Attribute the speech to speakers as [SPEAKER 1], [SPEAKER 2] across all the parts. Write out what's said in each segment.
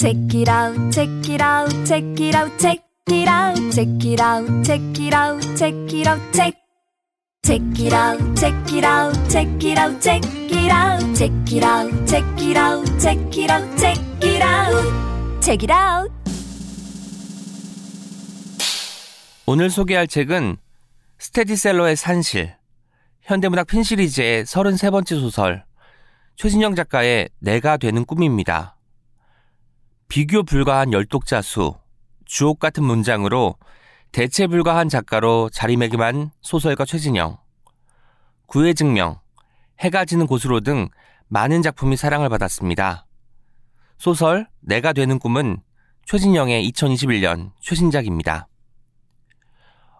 [SPEAKER 1] Check it out, check it out, check it out, check it out, check it out, check it out, check it out, check. Check it out, check it out, check it out, check it out, check it out, check it out, check it out, check it out, check it out.
[SPEAKER 2] 오늘 소개할 책은 스테디셀러의 산실, 현대문학 핀 시리즈의 33번째 소설, 최진영 작가의 내가 되는 꿈입니다. 비교 불가한 열독자 수, 주옥 같은 문장으로 대체 불가한 작가로 자리매김한 소설가 최진영. 구애 증명, 해가 지는 곳으로 등 많은 작품이 사랑을 받았습니다. 소설 내가 되는 꿈은 최진영의 2021년 최신작입니다.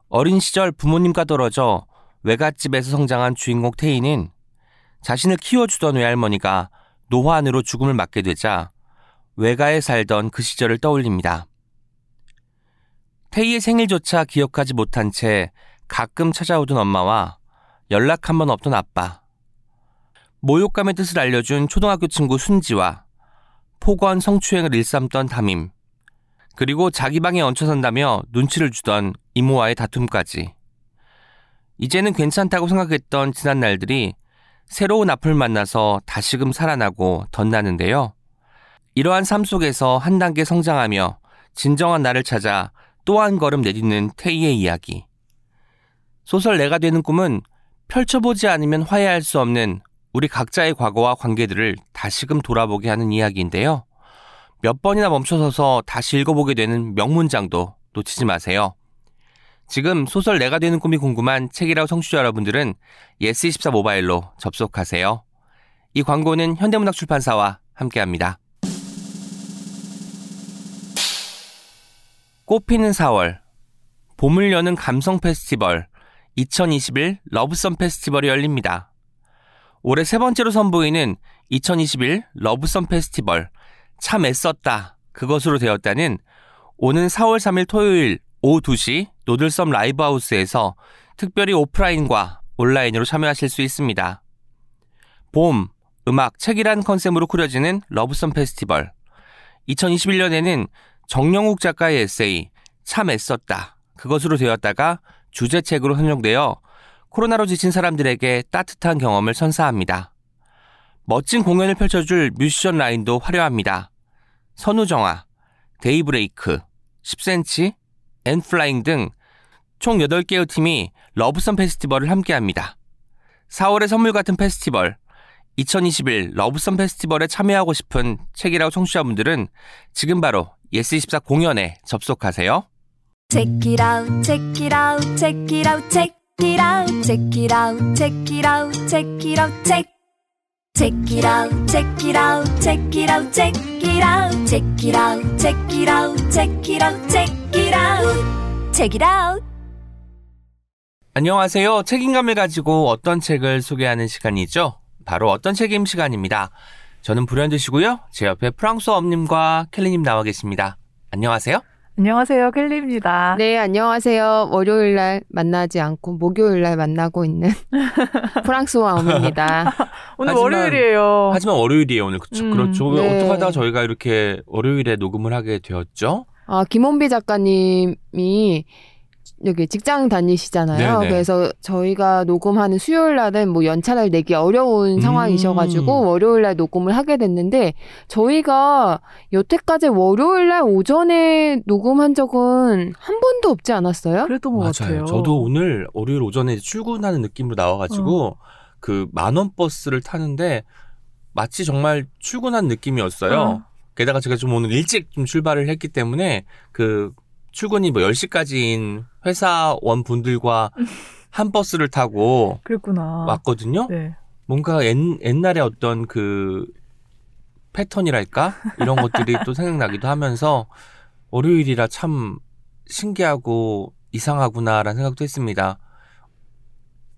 [SPEAKER 2] 어린 시절 부모님과 떨어져 외갓집에서 성장한 주인공 태희는 자신을 키워주던 외할머니가 노환으로 죽음을 맞게 되자 외가에 살던 그 시절을 떠올립니다. 태희의 생일조차 기억하지 못한 채 가끔 찾아오던 엄마와 연락 한 번 없던 아빠. 모욕감의 뜻을 알려준 초등학교 친구 순지와 폭언 성추행을 일삼던 담임. 그리고 자기 방에 얹혀선다며 눈치를 주던 이모와의 다툼까지. 이제는 괜찮다고 생각했던 지난 날들이 새로운 앞을 만나서 다시금 살아나고 덧나는데요. 이러한 삶 속에서 한 단계 성장하며 진정한 나를 찾아 또 한 걸음 내딛는 태희의 이야기. 소설 내가 되는 꿈은 펼쳐보지 않으면 화해할 수 없는 우리 각자의 과거와 관계들을 다시금 돌아보게 하는 이야기인데요. 몇 번이나 멈춰서서 다시 읽어보게 되는 명문장도 놓치지 마세요. 지금 소설 내가 되는 꿈이 궁금한 책읽아웃 청취자 여러분들은 예스24 모바일로 접속하세요. 이 광고는 현대문학 출판사와 함께합니다. 꽃피는 4월 봄을 여는 감성 페스티벌 2021 러브썸 페스티벌이 열립니다. 올해 세 번째로 선보이는 2021 러브썸 페스티벌 참 애썼다 그것으로 되었다는 오는 4월 3일 토요일 오후 2시 노들섬 라이브하우스에서 특별히 오프라인과 온라인으로 참여하실 수 있습니다. 봄, 음악, 책이란 컨셉으로 꾸려지는 러브썸 페스티벌 2021년에는 정영욱 작가의 에세이 참 애썼다 그것으로 되었다가 주제책으로 선정되어 코로나로 지친 사람들에게 따뜻한 경험을 선사합니다. 멋진 공연을 펼쳐줄 뮤지션 라인업도 화려합니다. 선우정아, 데이브레이크, 10cm, 엔플라잉 등 총 8개의 팀이 러브썸 페스티벌을 함께합니다. 4월의 선물 같은 페스티벌, 2021 러브썸 페스티벌에 참여하고 싶은 책읽아웃 청취자분들은 지금 바로 예스24 공연에 접속하세요.
[SPEAKER 1] Check it out, check it out, check it out, check it out, check it out, check it out, check it out, check. Check it out, check it out, check it out, check it out, check it out, check it out, check it out, check it out, check it out.
[SPEAKER 2] 안녕하세요. 책임감을 가지고 어떤 책을 소개하는 시간이죠. 바로 어떤 책임 시간입니다. 저는 불현듯이고요. 제 옆에 프랑스어 엄님과 켈리님 나와 계십니다. 안녕하세요.
[SPEAKER 3] 안녕하세요. 켈리입니다.
[SPEAKER 4] 네, 안녕하세요. 월요일 날 만나지 않고 목요일 날 만나고 있는 프랑스와 엄입니다.
[SPEAKER 3] 오늘
[SPEAKER 2] 하지만-
[SPEAKER 3] 월요일이에요.
[SPEAKER 2] 하지만 월요일이에요, 오늘. 그쵸?
[SPEAKER 3] 음,
[SPEAKER 2] 그렇죠.
[SPEAKER 4] 네.
[SPEAKER 2] 어떻게 하다가 저희가 이렇게 월요일에 녹음을 하게 되었죠?
[SPEAKER 4] 아, 김원비 작가님이 여기 직장 다니시잖아요.
[SPEAKER 2] 네네.
[SPEAKER 4] 그래서 저희가 녹음하는 수요일 날은 뭐 연차를 내기 어려운
[SPEAKER 2] 음.
[SPEAKER 4] 상황이셔가지고 월요일 날 녹음을 하게 됐는데 저희가 여태까지 월요일 날 오전에 녹음한 적은 한 번도 없지 않았어요?
[SPEAKER 3] 그랬던 것
[SPEAKER 2] 맞아요.
[SPEAKER 3] 같아요.
[SPEAKER 2] 저도 오늘 월요일 오전에 출근하는 느낌으로 나와가지고
[SPEAKER 3] 어.
[SPEAKER 2] 그 만원 버스를 타는데 마치 정말 출근한 느낌이었어요.
[SPEAKER 3] 어.
[SPEAKER 2] 게다가 제가 좀 오늘 일찍 좀 출발을 했기 때문에 그 출근이 뭐 10시까지인 회사원 분들과 한 버스를 타고
[SPEAKER 3] 그랬구나.
[SPEAKER 2] 왔거든요.
[SPEAKER 3] 네.
[SPEAKER 2] 뭔가 옛, 옛날에 어떤 그 패턴이랄까? 이런 것들이 또 생각나기도 하면서 월요일이라 참 신기하고 이상하구나라는 생각도 했습니다.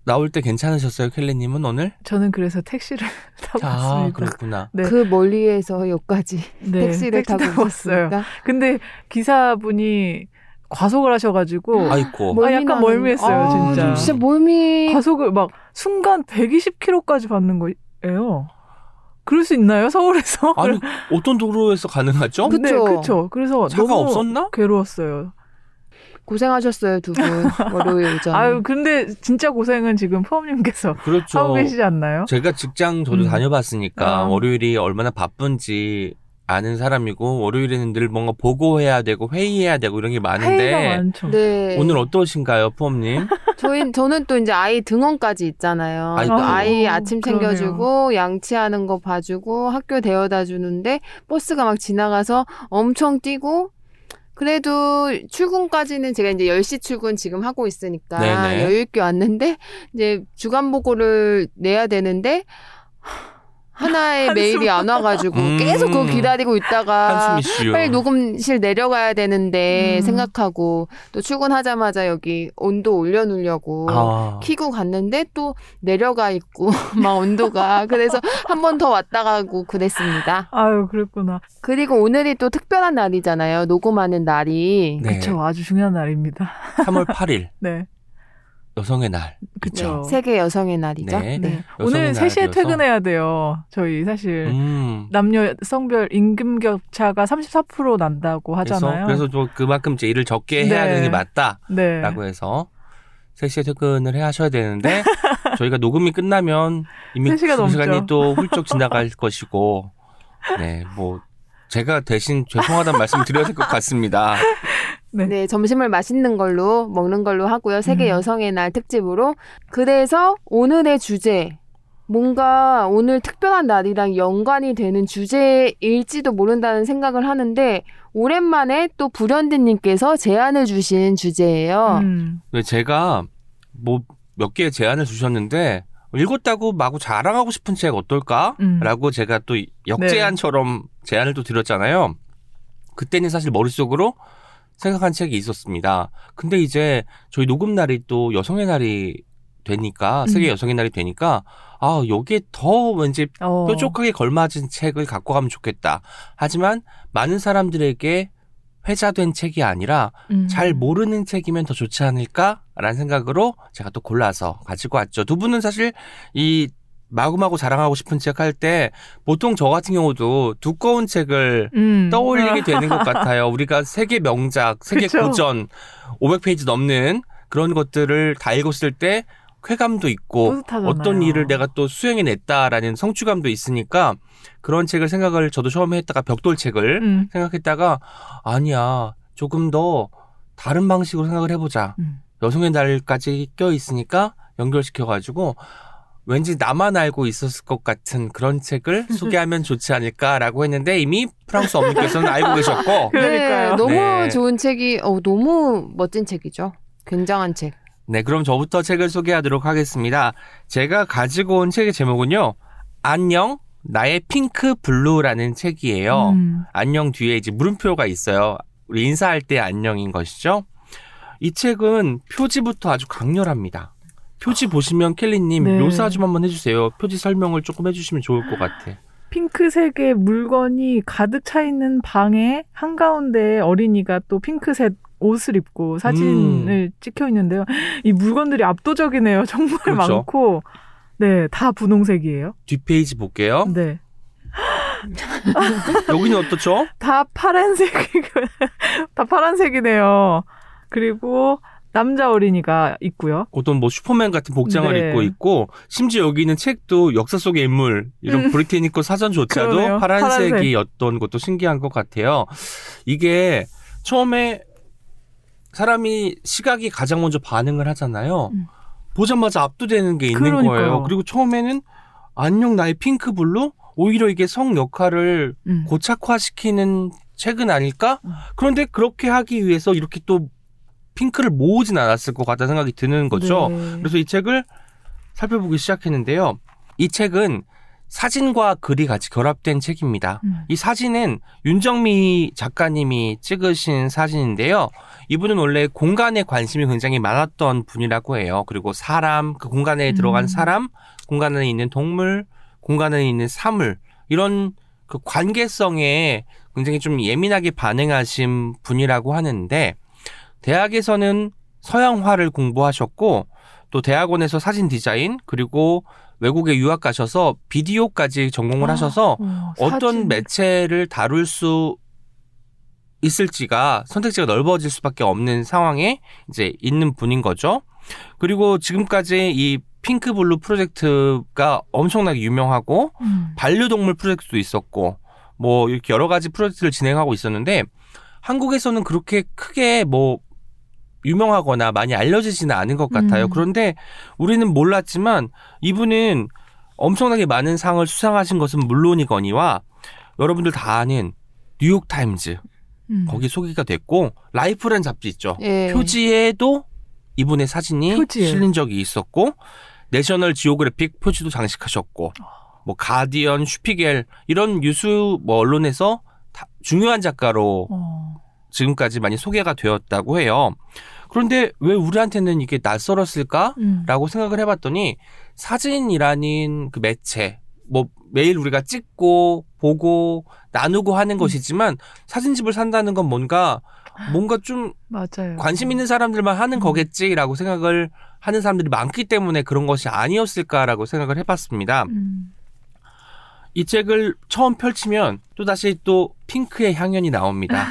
[SPEAKER 2] 나올 때 괜찮으셨어요, 켈리님은 오늘?
[SPEAKER 3] 저는 그래서 택시를 타고
[SPEAKER 2] 아,
[SPEAKER 3] 왔습니다.
[SPEAKER 2] 그렇구나.
[SPEAKER 3] 네.
[SPEAKER 4] 그 멀리에서 여기까지
[SPEAKER 3] 네,
[SPEAKER 4] 택시를
[SPEAKER 3] 택시
[SPEAKER 4] 타고
[SPEAKER 3] 왔어요. 근데 기사분이 과속을 하셔가지고
[SPEAKER 2] 아이고.
[SPEAKER 3] 아, 약간 멀미했어요,
[SPEAKER 4] 아,
[SPEAKER 3] 진짜.
[SPEAKER 4] 진짜 멀미.
[SPEAKER 3] 과속을 막 순간 120km까지 받는 거예요. 그럴 수 있나요? 서울에서?
[SPEAKER 2] 아니 어떤 도로에서 가능하죠?
[SPEAKER 4] 그-
[SPEAKER 3] 네.
[SPEAKER 4] 그쵸.
[SPEAKER 3] 그래서
[SPEAKER 2] 차가
[SPEAKER 3] 너무
[SPEAKER 2] 없었나?
[SPEAKER 3] 괴로웠어요.
[SPEAKER 4] 고생하셨어요 두 분 월요일 오전.
[SPEAKER 3] 아유, 근데 진짜 고생은 지금 포함님께서
[SPEAKER 2] 그렇죠.
[SPEAKER 3] 하고 계시지 않나요?
[SPEAKER 2] 제가 직장 저도
[SPEAKER 3] 음.
[SPEAKER 2] 다녀봤으니까
[SPEAKER 3] 아.
[SPEAKER 2] 월요일이 얼마나 바쁜지 아는 사람이고 월요일에는 늘 뭔가 보고해야 되고 회의해야 되고 이런 게
[SPEAKER 3] 회의가
[SPEAKER 2] 많은데
[SPEAKER 3] 많죠.
[SPEAKER 4] 네.
[SPEAKER 2] 오늘 어떠신가요, 푸엄님?
[SPEAKER 4] 저희 저는 또 이제 아이 등원까지 있잖아요.
[SPEAKER 2] 아이.
[SPEAKER 4] 아이
[SPEAKER 3] 어,
[SPEAKER 4] 아침
[SPEAKER 3] 그러네요.
[SPEAKER 4] 챙겨주고 양치하는 거 봐주고 학교 데려다 주는데 버스가 막 지나가서 엄청 뛰고 그래도 출근까지는 제가 이제 10시 출근 지금 하고 있으니까
[SPEAKER 2] 네네.
[SPEAKER 4] 여유 있게 왔는데 이제 주간 보고를 내야 되는데 하나의. 메일이 안 와가지고
[SPEAKER 2] 음.
[SPEAKER 4] 계속 그거 기다리고 있다가. 빨리 녹음실 내려가야 되는데
[SPEAKER 3] 음.
[SPEAKER 4] 생각하고 또 출근하자마자 여기 온도 올려놓으려고
[SPEAKER 2] 아.
[SPEAKER 4] 키고 갔는데 또 내려가 있고 막 온도가 그래서 한 번 더 왔다 가고 그랬습니다.
[SPEAKER 3] 아유, 그랬구나.
[SPEAKER 4] 그리고 오늘이 또 특별한 날이잖아요. 녹음하는 날이.
[SPEAKER 2] 네.
[SPEAKER 3] 그쵸. 아주 중요한 날입니다.
[SPEAKER 2] 3월 8일
[SPEAKER 3] 네.
[SPEAKER 2] 여성의 날.
[SPEAKER 3] 그쵸.
[SPEAKER 4] 네, 세계 여성의 날이죠.
[SPEAKER 2] 네.
[SPEAKER 3] 네. 오늘 3시에
[SPEAKER 2] 날이어서.
[SPEAKER 3] 퇴근해야 돼요. 저희 사실
[SPEAKER 2] 음.
[SPEAKER 3] 남녀 성별 임금 격차가 34% 난다고 하잖아요.
[SPEAKER 2] 그래서, 그래서 좀 그만큼 이제 일을 적게 해야
[SPEAKER 3] 네.
[SPEAKER 2] 되는 게 맞다라고
[SPEAKER 3] 네.
[SPEAKER 2] 해서 3시에 퇴근을 해 하셔야 되는데 저희가 녹음이 끝나면 이미
[SPEAKER 3] 세 시간
[SPEAKER 2] 그 시간이. 또 훌쩍 지나갈 것이고 네, 뭐 제가 대신 죄송하다는 말씀 드려야 될 것 같습니다.
[SPEAKER 3] 네.
[SPEAKER 4] 네, 점심을 맛있는 걸로 먹는 걸로 하고요. 세계
[SPEAKER 3] 음.
[SPEAKER 4] 여성의 날 특집으로. 그래서 오늘의 주제 뭔가 오늘 특별한 날이랑 연관이 되는 주제일지도 모른다는 생각을 하는데 오랜만에 또 불현듯님께서 제안을 주신 주제예요.
[SPEAKER 3] 음.
[SPEAKER 2] 근데 제가 뭐 몇 개의 제안을 주셨는데 읽었다고 마구 자랑하고 싶은 책 어떨까?
[SPEAKER 3] 음.
[SPEAKER 2] 라고 제가 또 역제안처럼 제안을 또 드렸잖아요. 그때는 사실 머릿속으로 생각한 책이 있었습니다. 근데 이제 저희 녹음 날이 또 여성의 날이 되니까, 세계
[SPEAKER 3] 음.
[SPEAKER 2] 여성의 날이 되니까, 아, 여기에 더 왠지
[SPEAKER 3] 어.
[SPEAKER 2] 뾰족하게 걸맞은 책을 갖고 가면 좋겠다. 하지만 많은 사람들에게 회자된 책이 아니라
[SPEAKER 3] 음.
[SPEAKER 2] 잘 모르는 책이면 더 좋지 않을까라는 생각으로 제가 또 골라서 가지고 왔죠. 두 분은 사실 이 마구마구 자랑하고 싶은 책 할 때 보통 저 같은 경우도 두꺼운 책을
[SPEAKER 3] 음.
[SPEAKER 2] 떠올리게 되는 것 같아요. 우리가 세계 명작, 세계
[SPEAKER 3] 그쵸.
[SPEAKER 2] 고전 500페이지 넘는 그런 것들을 다 읽었을 때 쾌감도 있고
[SPEAKER 3] 뿌듯하잖아요.
[SPEAKER 2] 어떤 일을 내가 또 수행해 냈다라는 성취감도 있으니까 그런 책을 생각을 저도 처음에 했다가 벽돌 책을
[SPEAKER 3] 음.
[SPEAKER 2] 생각했다가 아니야 조금 더 다른 방식으로 생각을 해보자
[SPEAKER 3] 음.
[SPEAKER 2] 여성의 날까지 껴 있으니까 연결시켜가지고 왠지 나만 알고 있었을 것 같은 그런 책을 소개하면 좋지 않을까라고 했는데 이미 프랑스 어머니께서는 알고 계셨고.
[SPEAKER 4] 네, 너무
[SPEAKER 2] 네.
[SPEAKER 4] 좋은 책이 어, 너무 멋진 책이죠. 굉장한 책.
[SPEAKER 2] 네 그럼 저부터 책을 소개하도록 하겠습니다 제가 가지고 온 책의 제목은요 안녕 나의 핑크 블루라는 책이에요
[SPEAKER 3] 음.
[SPEAKER 2] 안녕 뒤에 이제 물음표가 있어요. 우리 인사할 때 안녕인 것이죠. 이 책은 표지부터 아주 강렬합니다. 표지 보시면 켈리님
[SPEAKER 3] 네.
[SPEAKER 2] 묘사 좀 한번 해주세요. 표지 설명을 조금 해주시면 좋을 것 같아.
[SPEAKER 3] 핑크색의 물건이 가득 차 있는 방에 한가운데 어린이가 또 핑크색 옷을 입고 사진을 찍혀 있는데요. 이 물건들이 압도적이네요. 정말
[SPEAKER 2] 그렇죠.
[SPEAKER 3] 많고. 네, 다 분홍색이에요.
[SPEAKER 2] 뒷페이지 볼게요.
[SPEAKER 3] 네.
[SPEAKER 2] 여기는 어떻죠?
[SPEAKER 3] 다 파란색이고, 다 파란색이네요. 그리고 남자 어린이가 있고요.
[SPEAKER 2] 어떤 뭐 슈퍼맨 같은 복장을
[SPEAKER 3] 네.
[SPEAKER 2] 입고 있고 심지어 여기 있는 책도 역사 속의 인물 이런
[SPEAKER 3] 음.
[SPEAKER 2] 브리테니코 사전조차도
[SPEAKER 3] 그러네요.
[SPEAKER 2] 파란색이었던 것도 신기한 것 같아요. 이게 처음에 사람이 시각이 가장 먼저 반응을 하잖아요.
[SPEAKER 3] 음.
[SPEAKER 2] 보자마자 압도되는 게 있는
[SPEAKER 3] 그러니까요.
[SPEAKER 2] 거예요. 그리고 처음에는 안녕 나의 핑크 블루 오히려 이게 성 역할을
[SPEAKER 3] 음.
[SPEAKER 2] 고착화시키는 책은 아닐까?
[SPEAKER 3] 음.
[SPEAKER 2] 그런데 그렇게 하기 위해서 이렇게 또 핑크를 모으진 않았을 것 같다는 생각이 드는 거죠.
[SPEAKER 3] 네.
[SPEAKER 2] 그래서 이 책을 살펴보기 시작했는데요. 이 책은 사진과 글이 같이 결합된 책입니다.
[SPEAKER 3] 음.
[SPEAKER 2] 이 사진은 윤정미 작가님이 찍으신 사진인데요. 이분은 원래 공간에 관심이 굉장히 많았던 분이라고 해요. 그리고 사람, 그 공간에 들어간
[SPEAKER 3] 음.
[SPEAKER 2] 사람, 공간 안에 있는 동물, 공간 안에 있는 사물, 이런 그 관계성에 굉장히 좀 예민하게 반응하신 분이라고 하는데, 대학에서는 서양화를 공부하셨고, 또 대학원에서 사진 디자인, 그리고 외국에 유학 가셔서 비디오까지 전공을
[SPEAKER 3] 아,
[SPEAKER 2] 하셔서
[SPEAKER 3] 어,
[SPEAKER 2] 어떤. 매체를 다룰 수 있을지가 선택지가 넓어질 수밖에 없는 상황에 이제 있는 분인 거죠. 그리고 지금까지 이 핑크 블루 프로젝트가 엄청나게 유명하고
[SPEAKER 3] 음.
[SPEAKER 2] 반려동물 프로젝트도 있었고 뭐 이렇게 여러 가지 프로젝트를 진행하고 있었는데 한국에서는 그렇게 크게 뭐 유명하거나 많이 알려지지는 않은 것 같아요.
[SPEAKER 3] 음.
[SPEAKER 2] 그런데 우리는 몰랐지만 이분은 엄청나게 많은 상을 수상하신 것은 물론이거니와 여러분들 다 아는 뉴욕 타임즈
[SPEAKER 3] 음.
[SPEAKER 2] 거기 소개가 됐고 라이프라는 잡지 있죠.
[SPEAKER 4] 예.
[SPEAKER 2] 표지에도 이분의 사진이
[SPEAKER 3] 표지에.
[SPEAKER 2] 실린 적이 있었고 내셔널 지오그래픽 표지도 장식하셨고 뭐 가디언, 슈피겔 이런 유수 뭐 언론에서 다 중요한 작가로
[SPEAKER 3] 어.
[SPEAKER 2] 지금까지 많이 소개가 되었다고 해요. 그런데 왜 우리한테는 이게 낯설었을까라고
[SPEAKER 3] 음.
[SPEAKER 2] 생각을 해봤더니 사진이라는 그 매체 뭐 매일 우리가 찍고 보고 나누고 하는 것이지만 사진집을 산다는 건 뭔가 뭔가 좀
[SPEAKER 3] 맞아요.
[SPEAKER 2] 관심 있는 사람들만 하는
[SPEAKER 3] 음.
[SPEAKER 2] 거겠지라고 생각을 하는 사람들이 많기 때문에 그런 것이 아니었을까라고 생각을 해봤습니다.
[SPEAKER 3] 음.
[SPEAKER 2] 이 책을 처음 펼치면 또 다시 또 핑크의 향연이 나옵니다.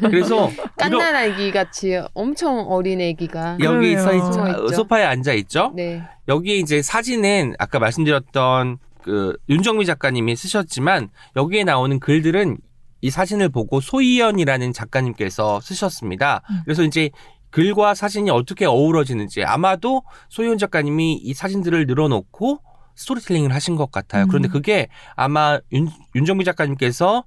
[SPEAKER 2] 그래서 이런-
[SPEAKER 4] 깐난 아기 같이 엄청 어린 아기가.
[SPEAKER 2] 여기. 서 있죠.
[SPEAKER 4] 숨어있죠.
[SPEAKER 2] 소파에 앉아 있죠.
[SPEAKER 4] 네.
[SPEAKER 2] 여기 이제 사진은 아까 말씀드렸던 그 윤정미 작가님이 쓰셨지만 여기에 나오는 글들은 이 사진을 보고 소희연이라는 작가님께서 쓰셨습니다.
[SPEAKER 3] 음.
[SPEAKER 2] 그래서 이제 글과 사진이 어떻게 어우러지는지 아마도 소희연 작가님이 이 사진들을 늘어놓고 스토리텔링을 하신 것 같아요.
[SPEAKER 3] 음.
[SPEAKER 2] 그런데 그게 아마 윤, 윤정미 작가님께서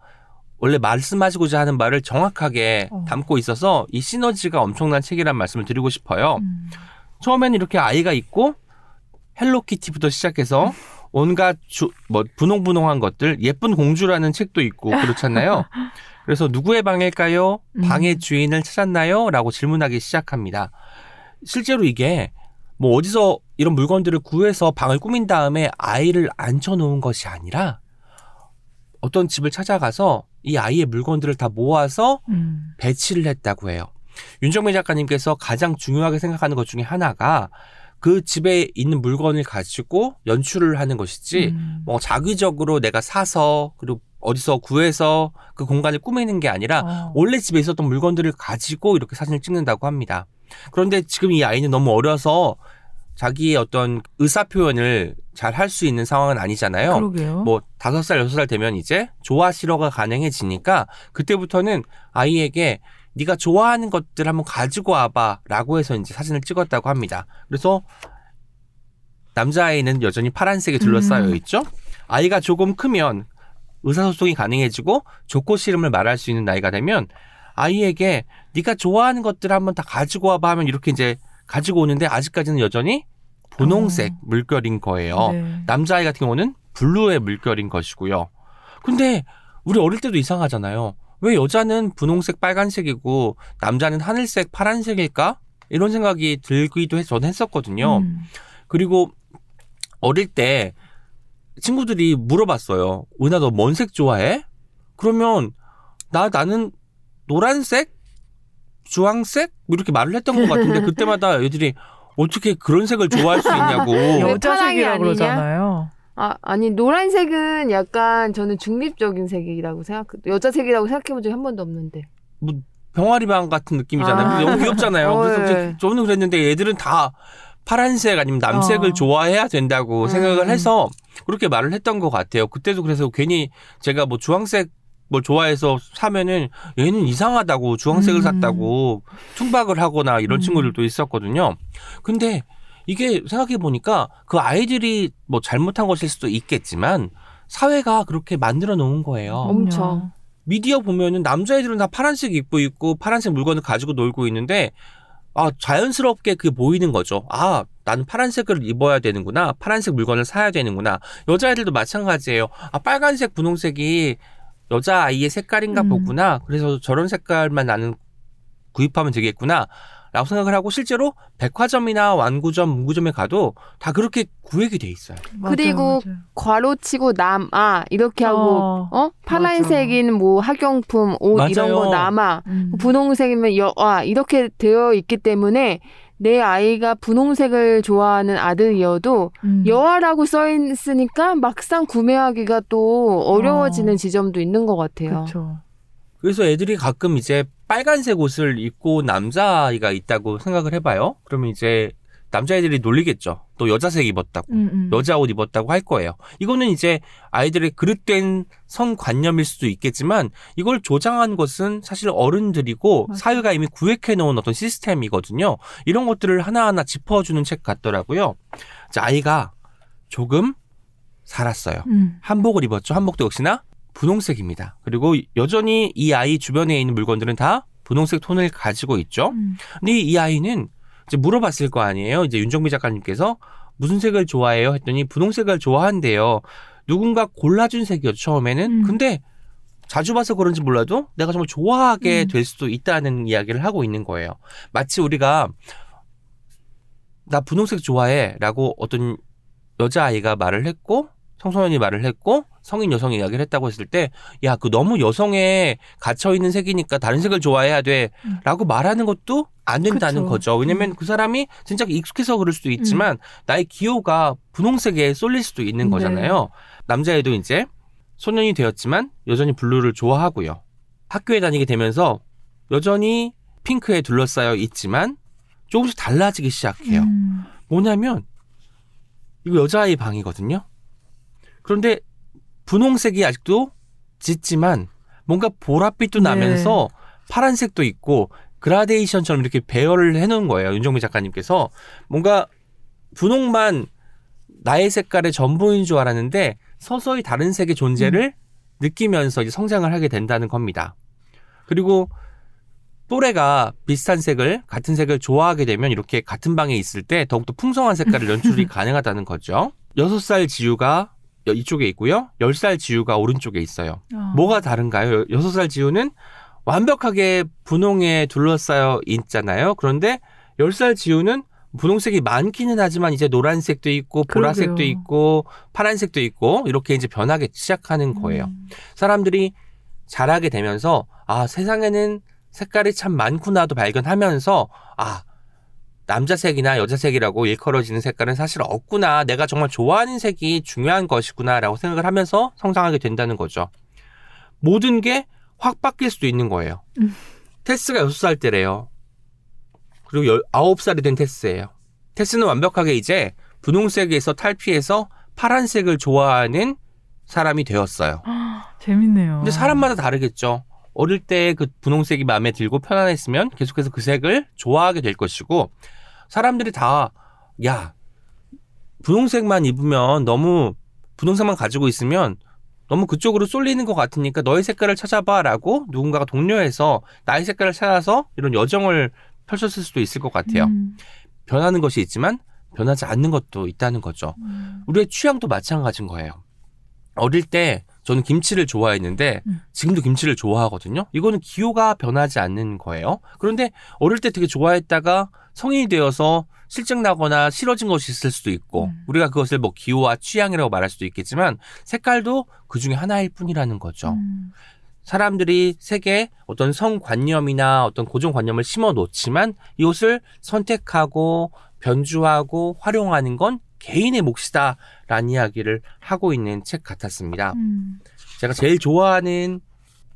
[SPEAKER 2] 원래 말씀하시고자 하는 말을 정확하게
[SPEAKER 3] 어.
[SPEAKER 2] 담고 있어서 이 시너지가 엄청난 책이라는 말씀을 드리고 싶어요.
[SPEAKER 3] 음.
[SPEAKER 2] 처음에는 이렇게 아이가 있고 헬로키티부터 시작해서 온갖 주, 뭐 분홍분홍한 것들 예쁜 공주라는 책도 있고 그렇잖아요. 그래서 누구의 방일까요?
[SPEAKER 3] 음.
[SPEAKER 2] 방의 주인을 찾았나요? 라고 질문하기 시작합니다. 실제로 이게 뭐 어디서 이런 물건들을 구해서 방을 꾸민 다음에 아이를 앉혀놓은 것이 아니라 어떤 집을 찾아가서 이 아이의 물건들을 다 모아서
[SPEAKER 3] 음.
[SPEAKER 2] 배치를 했다고 해요. 윤정민 작가님께서 가장 중요하게 생각하는 것 중에 하나가 그 집에 있는 물건을 가지고 연출을 하는 것이지
[SPEAKER 3] 음.
[SPEAKER 2] 뭐 자기적으로 내가 사서 그리고 어디서 구해서 그 공간을 꾸미는 게 아니라
[SPEAKER 3] 어.
[SPEAKER 2] 원래 집에 있었던 물건들을 가지고 이렇게 사진을 찍는다고 합니다. 그런데 지금 이 아이는 너무 어려서 자기의 어떤 의사 표현을 잘 할 수 있는 상황은 아니잖아요.
[SPEAKER 3] 그러게요.
[SPEAKER 2] 뭐 다섯 살 여섯 살 되면 이제 조화 실어가 가능해지니까 그때부터는 아이에게 네가 좋아하는 것들 한번 가지고 와봐라고 해서 이제 사진을 찍었다고 합니다. 그래서 남자아이는 여전히 파란색에 둘러싸여
[SPEAKER 3] 음.
[SPEAKER 2] 있죠. 아이가 조금 크면 의사소통이 가능해지고 좋고 싫음을 말할 수 있는 나이가 되면 아이에게 네가 좋아하는 것들 한번 다 가지고 와봐 하면 이렇게 이제 가지고 오는데 아직까지는 여전히 분홍색
[SPEAKER 3] 어.
[SPEAKER 2] 물결인 거예요.
[SPEAKER 3] 네.
[SPEAKER 2] 남자아이 같은 경우는 블루의 물결인 것이고요. 근데 우리 어릴 때도 이상하잖아요. 왜 여자는 분홍색 빨간색이고 남자는 하늘색 파란색일까? 이런 생각이 들기도 해서 저는 했었거든요.
[SPEAKER 3] 음.
[SPEAKER 2] 그리고 어릴 때 친구들이 물어봤어요. 은하 너 뭔 색 좋아해? 그러면 나 나는 노란색, 주황색 뭐 이렇게 말을 했던 것 같은데 그때마다 애들이 어떻게 그런 색을 좋아할 수 있냐고.
[SPEAKER 4] 왜 파랑이
[SPEAKER 3] 여자색이라
[SPEAKER 4] 아니냐?
[SPEAKER 3] 그러잖아요.
[SPEAKER 4] 아, 아니 노란색은 약간 저는 중립적인 색이라고 생각. 여자색이라고 생각해 본 적이 한 번도 없는데.
[SPEAKER 2] 병아리방 같은 느낌이잖아요.
[SPEAKER 4] 아.
[SPEAKER 2] 너무 귀엽잖아요.
[SPEAKER 4] 어,
[SPEAKER 2] 그래서
[SPEAKER 4] 예.
[SPEAKER 2] 이제 저는 그랬는데 애들은 다 파란색 아니면 남색을
[SPEAKER 3] 어.
[SPEAKER 2] 좋아해야 된다고 생각을
[SPEAKER 4] 음.
[SPEAKER 2] 해서 그렇게 말을 했던 것 같아요. 그때도 그래서 괜히 제가 뭐 주황색 뭘 좋아해서 사면은 얘는 이상하다고 주황색을
[SPEAKER 3] 음.
[SPEAKER 2] 샀다고 퉁박을 하거나 이런
[SPEAKER 3] 음.
[SPEAKER 2] 친구들도 있었거든요. 근데 이게 생각해 보니까 그 아이들이 뭐 잘못한 것일 수도 있겠지만 사회가 그렇게 만들어 놓은 거예요.
[SPEAKER 4] 엄청.
[SPEAKER 2] 미디어 보면은 남자애들은 다 파란색 입고 있고 파란색 물건을 가지고 놀고 있는데 아 자연스럽게 그 보이는 거죠. 아 나는 파란색을 입어야 되는구나. 파란색 물건을 사야 되는구나. 여자애들도 마찬가지예요. 아 빨간색 분홍색이 여자 아이의 색깔인가
[SPEAKER 3] 음.
[SPEAKER 2] 보구나. 그래서 저런 색깔만 나는 구입하면 되겠구나. 라고 생각을 하고 실제로 백화점이나 완구점, 문구점에 가도 다 그렇게 구획이 돼 있어요.
[SPEAKER 3] 맞아요,
[SPEAKER 4] 그리고
[SPEAKER 3] 맞아요.
[SPEAKER 4] 괄호 치고 남아 이렇게 하고
[SPEAKER 3] 어,
[SPEAKER 4] 어 파란색인 뭐 학용품 옷 이런
[SPEAKER 2] 맞아요.
[SPEAKER 4] 거 남아
[SPEAKER 3] 음.
[SPEAKER 4] 분홍색이면 여아 이렇게 되어 있기 때문에 내 아이가 분홍색을 좋아하는 아들이어도
[SPEAKER 3] 음.
[SPEAKER 4] 여아라고 써 있으니까 막상 구매하기가 또 어려워지는 지점도 있는 것 같아요.
[SPEAKER 3] 그렇죠.
[SPEAKER 2] 그래서 애들이 가끔 이제 빨간색 옷을 입고 남자아이가 있다고 생각을 해봐요. 그러면 이제 남자애들이 놀리겠죠. 또 여자색 입었다고.
[SPEAKER 3] 음, 음.
[SPEAKER 2] 여자 옷 입었다고 할 거예요. 이거는 이제 아이들의 그릇된 성관념일 수도 있겠지만 이걸 조장한 것은 사실 어른들이고
[SPEAKER 3] 맞아요.
[SPEAKER 2] 사회가 이미 구획해 놓은 어떤 시스템이거든요. 이런 것들을 하나하나 짚어주는 책 같더라고요. 자, 아이가 조금 살았어요.
[SPEAKER 3] 음.
[SPEAKER 2] 한복을 입었죠. 한복도 역시나 분홍색입니다. 그리고 여전히 이 아이 주변에 있는 물건들은 다 분홍색 톤을 가지고 있죠.
[SPEAKER 3] 음.
[SPEAKER 2] 근데 이 아이는 이제 물어봤을 거 아니에요. 이제 윤정미 작가님께서 무슨 색을 좋아해요? 했더니 분홍색을 좋아한대요. 누군가 골라준 색이었죠, 처음에는.
[SPEAKER 3] 음.
[SPEAKER 2] 근데 자주 봐서 그런지 몰라도 내가 정말 좋아하게
[SPEAKER 3] 음.
[SPEAKER 2] 될 수도 있다는 이야기를 하고 있는 거예요. 마치 우리가 나 분홍색 좋아해 라고 어떤 여자아이가 말을 했고 청소년이 말을 했고 성인 여성이 이야기를 했다고 했을 때 야 그 너무 여성에 갇혀 있는 색이니까 다른 색을 좋아해야 돼라고 말하는 것도 안 된다는
[SPEAKER 3] 그쵸.
[SPEAKER 2] 거죠. 왜냐면 그 사람이 진짜 익숙해서 그럴 수도 있지만 나의 기호가 분홍색에 쏠릴 수도 있는
[SPEAKER 3] 네.
[SPEAKER 2] 거잖아요. 남자애도 이제 소년이 되었지만 여전히 블루를 좋아하고요. 학교에 다니게 되면서 여전히 핑크에 둘러싸여 있지만 조금씩 달라지기 시작해요.
[SPEAKER 3] 음.
[SPEAKER 2] 뭐냐면 이거 여자아이 방이거든요. 그런데 분홍색이 아직도 짙지만 뭔가 보랏빛도
[SPEAKER 3] 네.
[SPEAKER 2] 나면서 파란색도 있고 그라데이션처럼 이렇게 배열을 해놓은 거예요. 윤정미 작가님께서 뭔가 분홍만 나의 색깔의 전부인 줄 알았는데 서서히 다른 색의 존재를 느끼면서 이제 성장을 하게 된다는 겁니다. 그리고 또래가 비슷한 색을 같은 색을 좋아하게 되면 이렇게 같은 방에 있을 때 더욱더 풍성한 색깔을 연출이 가능하다는 거죠. 6살 지우가 이쪽에 있고요. 10살 지우가 오른쪽에 있어요.
[SPEAKER 3] 아.
[SPEAKER 2] 뭐가 다른가요? 6살 지우는 완벽하게 분홍에 둘러싸여 있잖아요. 그런데 10살 지우는 분홍색이 많기는 하지만 이제 노란색도 있고 보라색도
[SPEAKER 3] 그러게요.
[SPEAKER 2] 있고 파란색도 있고 이렇게 이제 변하기 시작하는 거예요.
[SPEAKER 3] 음.
[SPEAKER 2] 사람들이 자라게 되면서 아 세상에는 색깔이 참 많구나도 발견하면서 아 남자색이나 여자색이라고 일컬어지는 색깔은 사실 없구나 내가 정말 좋아하는 색이 중요한 것이구나라고 생각을 하면서 성장하게 된다는 거죠 모든 게 확 바뀔 수도 있는 거예요
[SPEAKER 3] 음.
[SPEAKER 2] 테스가 6살 때래요 그리고 19살이 된 테스예요 테스는 완벽하게 이제 분홍색에서 탈피해서 파란색을 좋아하는 사람이 되었어요
[SPEAKER 3] 재밌네요.
[SPEAKER 2] 근데 사람마다 다르겠죠. 어릴 때 그 분홍색이 마음에 들고 편안했으면 계속해서 그 색을 좋아하게 될 것이고 사람들이 다 야 분홍색만 입으면 너무 분홍색만 가지고 있으면 너무 그쪽으로 쏠리는 것 같으니까 너의 색깔을 찾아봐라고 누군가가 독려해서 나의 색깔을 찾아서 이런 여정을 펼쳤을 수도 있을 것 같아요.
[SPEAKER 3] 음.
[SPEAKER 2] 변하는 것이 있지만 변하지 않는 것도 있다는 거죠.
[SPEAKER 3] 음.
[SPEAKER 2] 우리의 취향도 마찬가지인 거예요. 어릴 때 저는 김치를 좋아했는데
[SPEAKER 3] 음.
[SPEAKER 2] 지금도 김치를 좋아하거든요. 이거는 기호가 변하지 않는 거예요. 그런데 어릴 때 되게 좋아했다가 성인이 되어서 실증 나거나 싫어진 것이 있을 수도 있고
[SPEAKER 3] 음.
[SPEAKER 2] 우리가 그것을 뭐 기호와 취향이라고 말할 수도 있겠지만 색깔도 그 중에 하나일 뿐이라는 거죠.
[SPEAKER 3] 음.
[SPEAKER 2] 사람들이 색에 어떤 성관념이나 어떤 고정관념을 심어 놓지만 이것을 선택하고 변주하고 활용하는 건 개인의 몫이다라는 이야기를 하고 있는 책 같았습니다.
[SPEAKER 3] 음.
[SPEAKER 2] 제가 제일 좋아하는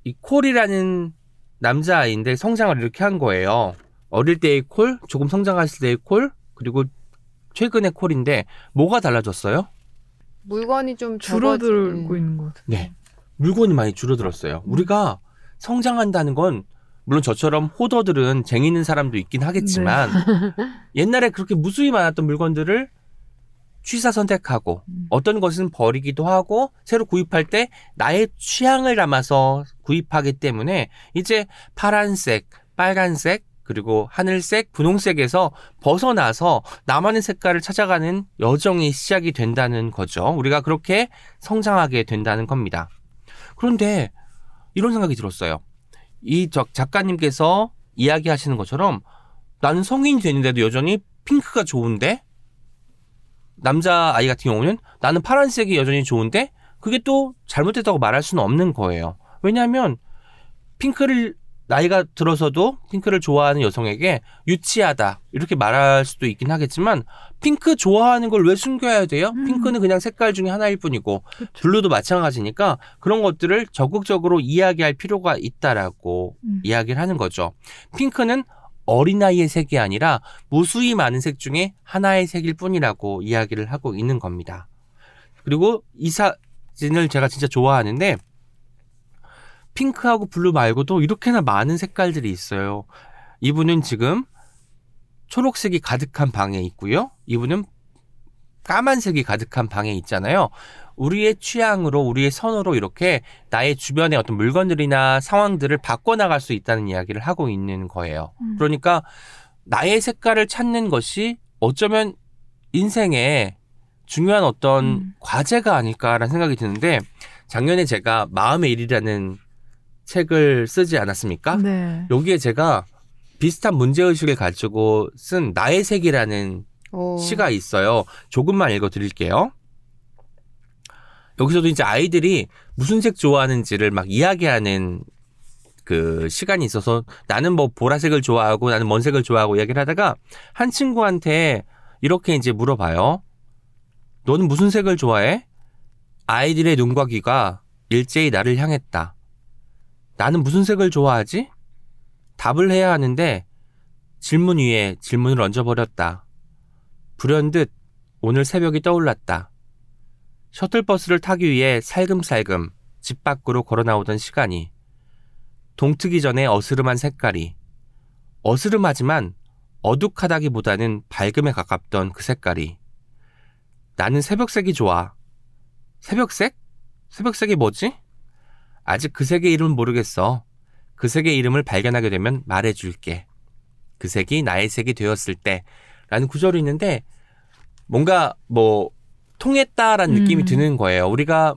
[SPEAKER 2] 이 콜이라는 남자아이인데 성장을 이렇게 한 거예요. 어릴 때의 콜, 조금 성장했을 때의 콜, 그리고 최근의 콜인데 뭐가 달라졌어요?
[SPEAKER 4] 물건이 좀
[SPEAKER 3] 줄어들고
[SPEAKER 4] 적어지-
[SPEAKER 3] 있는 것 같아요.
[SPEAKER 2] 네. 물건이 많이 줄어들었어요. 우리가 성장한다는 건 물론 저처럼 호더들은 쟁이는 사람도 있긴 하겠지만 옛날에 그렇게 무수히 많았던 물건들을 취사 선택하고
[SPEAKER 3] 음.
[SPEAKER 2] 어떤 것은 버리기도 하고 새로 구입할 때 나의 취향을 담아서 구입하기 때문에 이제 파란색, 빨간색 그리고 하늘색, 분홍색에서 벗어나서 나만의 색깔을 찾아가는 여정이 시작이 된다는 거죠. 우리가 그렇게 성장하게 된다는 겁니다. 그런데 이런 생각이 들었어요. 이 작- 작가님께서 이야기하시는 것처럼 나는 성인이 되는데도 여전히 핑크가 좋은데 남자 아이 같은 경우는 나는 파란색이 여전히 좋은데 그게 또 잘못됐다고 말할 수는 없는 거예요. 왜냐하면 핑크를 나이가 들어서도 핑크를 좋아하는 여성에게 유치하다 이렇게 말할 수도 있긴 하겠지만 핑크 좋아하는 걸 왜 숨겨야 돼요?
[SPEAKER 3] 음.
[SPEAKER 2] 핑크는 그냥 색깔 중에 하나일 뿐이고
[SPEAKER 3] 그쵸.
[SPEAKER 2] 블루도 마찬가지니까 그런 것들을 적극적으로 이야기할 필요가 있다라고
[SPEAKER 3] 음.
[SPEAKER 2] 이야기를 하는 거죠. 핑크는 어린아이의 색이 아니라 무수히 많은 색 중에 하나의 색일 뿐이라고 이야기를 하고 있는 겁니다. 그리고 이 사진을 제가 진짜 좋아하는데 핑크하고 블루 말고도 이렇게나 많은 색깔들이 있어요. 이분은 지금 초록색이 가득한 방에 있고요. 이분은 까만색이 가득한 방에 있잖아요. 우리의 취향으로 우리의 선호로 이렇게 나의 주변의 어떤 물건들이나 상황들을 바꿔나갈 수 있다는 이야기를 하고 있는 거예요.
[SPEAKER 3] 음.
[SPEAKER 2] 그러니까 나의 색깔을 찾는 것이 어쩌면 인생의 중요한 어떤
[SPEAKER 3] 음.
[SPEAKER 2] 과제가 아닐까라는 생각이 드는데 작년에 제가 마음의 일이라는 책을 쓰지 않았습니까?
[SPEAKER 3] 네.
[SPEAKER 2] 여기에 제가 비슷한 문제의식을 가지고 쓴 나의 색이라는
[SPEAKER 4] 어.
[SPEAKER 2] 시가 있어요. 조금만 읽어 드릴게요. 여기서도 이제 아이들이 무슨 색 좋아하는지를 막 이야기하는 그 시간이 있어서 나는 뭐 보라색을 좋아하고 나는 먼 색을 좋아하고 이야기를 하다가 한 친구한테 이렇게 이제 물어봐요. 너는 무슨 색을 좋아해? 아이들의 눈과 귀가 일제히 나를 향했다. 나는 무슨 색을 좋아하지? 답을 해야 하는데 질문 위에 질문을 얹어버렸다. 불현듯 오늘 새벽이 떠올랐다. 셔틀버스를 타기 위해 살금살금 집 밖으로 걸어 나오던 시간이 동트기 전에 어스름한 색깔이 어스름하지만 어둑하다기보다는 밝음에 가깝던 그 색깔이 나는 새벽색이 좋아. 새벽색? 새벽색이 뭐지? 아직 그 색의 이름은 모르겠어. 그 색의 이름을 발견하게 되면 말해줄게. 그 색이 나의 색이 되었을 때. 라는 구절이 있는데, 뭔가 뭐, 통했다라는 느낌이
[SPEAKER 3] 음.
[SPEAKER 2] 드는 거예요. 우리가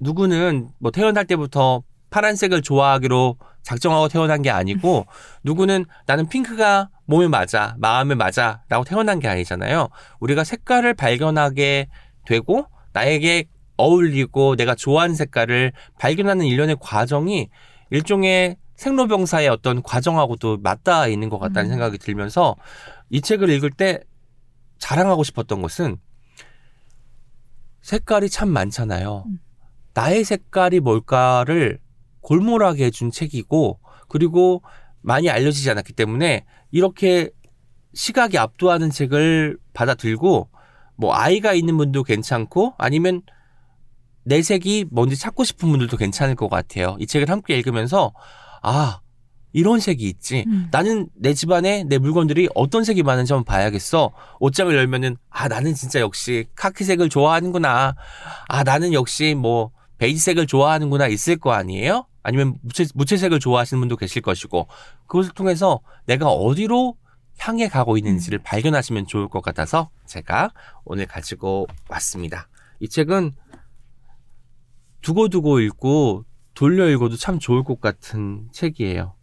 [SPEAKER 2] 누구는 뭐 태어날 때부터 파란색을 좋아하기로 작정하고 태어난 게 아니고, 누구는 나는 핑크가 몸에 맞아, 마음에 맞아, 라고 태어난 게 아니잖아요. 우리가 색깔을 발견하게 되고, 나에게 어울리고 내가 좋아하는 색깔을 발견하는 일련의 과정이 일종의 생로병사의 어떤 과정하고도 맞닿아 있는 것 같다는
[SPEAKER 3] 음.
[SPEAKER 2] 생각이 들면서 이 책을 읽을 때 자랑하고 싶었던 것은 색깔이 참 많잖아요.
[SPEAKER 3] 음.
[SPEAKER 2] 나의 색깔이 뭘까를 골몰하게 해준 책이고 그리고 많이 알려지지 않았기 때문에 이렇게 시각이 압도하는 책을 받아들고 뭐 아이가 있는 분도 괜찮고 아니면 내 색이 뭔지 찾고 싶은 분들도 괜찮을 것 같아요. 이 책을 함께 읽으면서 아 이런 색이 있지.
[SPEAKER 3] 음.
[SPEAKER 2] 나는 내 집안에 내 물건들이 어떤 색이 많은지 한번 봐야겠어. 옷장을 열면은 아 나는 진짜 역시 카키색을 좋아하는구나. 아 나는 역시 뭐 베이지색을 좋아하는구나 있을 거 아니에요? 아니면 무채, 무채색을 좋아하시는 분도 계실 것이고 그것을 통해서 내가 어디로 향해 가고 있는지를 발견하시면 좋을 것 같아서 제가 오늘 가지고 왔습니다. 이 책은 두고두고 읽고 돌려 읽어도 참 좋을 것 같은 책이에요.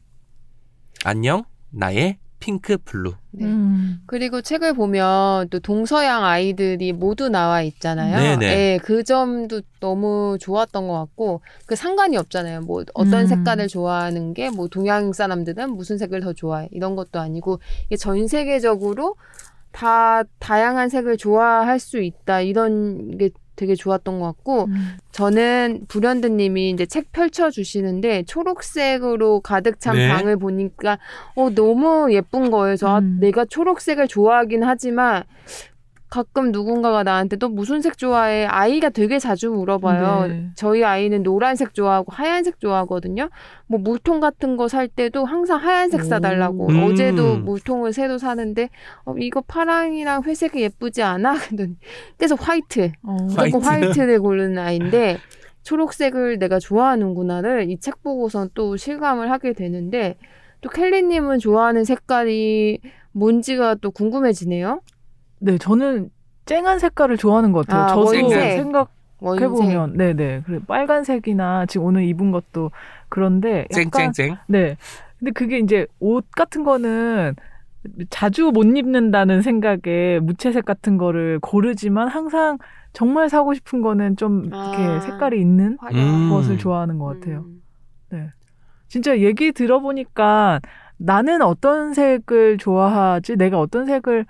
[SPEAKER 2] 안녕, 나의 핑크 블루.
[SPEAKER 4] 네.
[SPEAKER 3] 음.
[SPEAKER 4] 그리고 책을 보면 또 동서양 아이들이 모두 나와 있잖아요.
[SPEAKER 2] 네네.
[SPEAKER 4] 예, 그 점도 너무 좋았던 것 같고 그 상관이 없잖아요. 뭐 어떤
[SPEAKER 3] 음.
[SPEAKER 4] 색깔을 좋아하는 게 뭐 동양 사람들은 무슨 색을 더 좋아해 이런 것도 아니고 이게 전 세계적으로 다 다양한 색을 좋아할 수 있다 이런 게 되게 좋았던 것 같고
[SPEAKER 3] 음.
[SPEAKER 4] 저는 불현듯님이 이제 책 펼쳐 주시는데 초록색으로 가득 찬
[SPEAKER 2] 네.
[SPEAKER 4] 방을 보니까 어 너무 예쁜 거예요. 저 아,
[SPEAKER 3] 음.
[SPEAKER 4] 내가 초록색을 좋아하긴 하지만 가끔 누군가가 나한테 너 무슨 색 좋아해? 아이가 되게 자주 물어봐요.
[SPEAKER 3] 네.
[SPEAKER 4] 저희 아이는 노란색 좋아하고 하얀색 좋아하거든요. 뭐 물통 같은 거 살 때도 항상 하얀색
[SPEAKER 3] 오.
[SPEAKER 4] 사달라고.
[SPEAKER 2] 음.
[SPEAKER 4] 어제도 물통을 새로 사는데 어, 이거 파랑이랑 회색이 예쁘지 않아? 그랬더니 계속 화이트.
[SPEAKER 3] 어.
[SPEAKER 2] 화이트.
[SPEAKER 4] 무조건 화이트를 고르는 아이인데 초록색을 내가 좋아하는구나를 이 책 보고선 또 실감을 하게 되는데 또 켈리님은 좋아하는 색깔이 뭔지가 또 궁금해지네요.
[SPEAKER 3] 네, 저는 쨍한 색깔을 좋아하는 것 같아요.
[SPEAKER 4] 아,
[SPEAKER 3] 저도
[SPEAKER 2] 원색.
[SPEAKER 3] 생각. 해보면 네네 그래 빨간색이나 지금 오늘 입은 것도 그런데 약간
[SPEAKER 2] 쨍쨍쨍.
[SPEAKER 3] 네 근데 그게 이제 옷 같은 거는 자주 못 입는다는 생각에 무채색 같은 거를 고르지만 항상 정말 사고 싶은 거는 좀 이렇게
[SPEAKER 4] 아.
[SPEAKER 3] 색깔이 있는
[SPEAKER 4] 화려한
[SPEAKER 2] 음.
[SPEAKER 3] 것을 좋아하는 것 같아요.
[SPEAKER 4] 음.
[SPEAKER 3] 네. 진짜 얘기 들어보니까 나는 어떤 색을 좋아하지, 내가 어떤 색을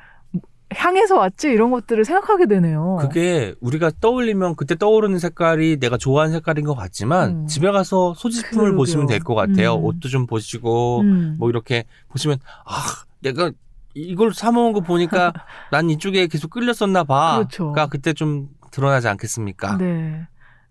[SPEAKER 3] 향해서 왔지 이런 것들을 생각하게 되네요.
[SPEAKER 2] 그게 우리가 떠올리면 그때 떠오르는 색깔이 내가 좋아하는 색깔인 것 같지만
[SPEAKER 3] 음.
[SPEAKER 2] 집에 가서 소지품을
[SPEAKER 3] 그러게요.
[SPEAKER 2] 보시면 될 것 같아요.
[SPEAKER 3] 음.
[SPEAKER 2] 옷도 좀 보시고
[SPEAKER 3] 음.
[SPEAKER 2] 뭐 이렇게 보시면 아 내가 이걸 사 먹은 거 보니까 난 이쪽에 계속 끌렸었나 봐.
[SPEAKER 3] 그렇죠.
[SPEAKER 2] 가 그때 좀 드러나지 않겠습니까?
[SPEAKER 3] 네.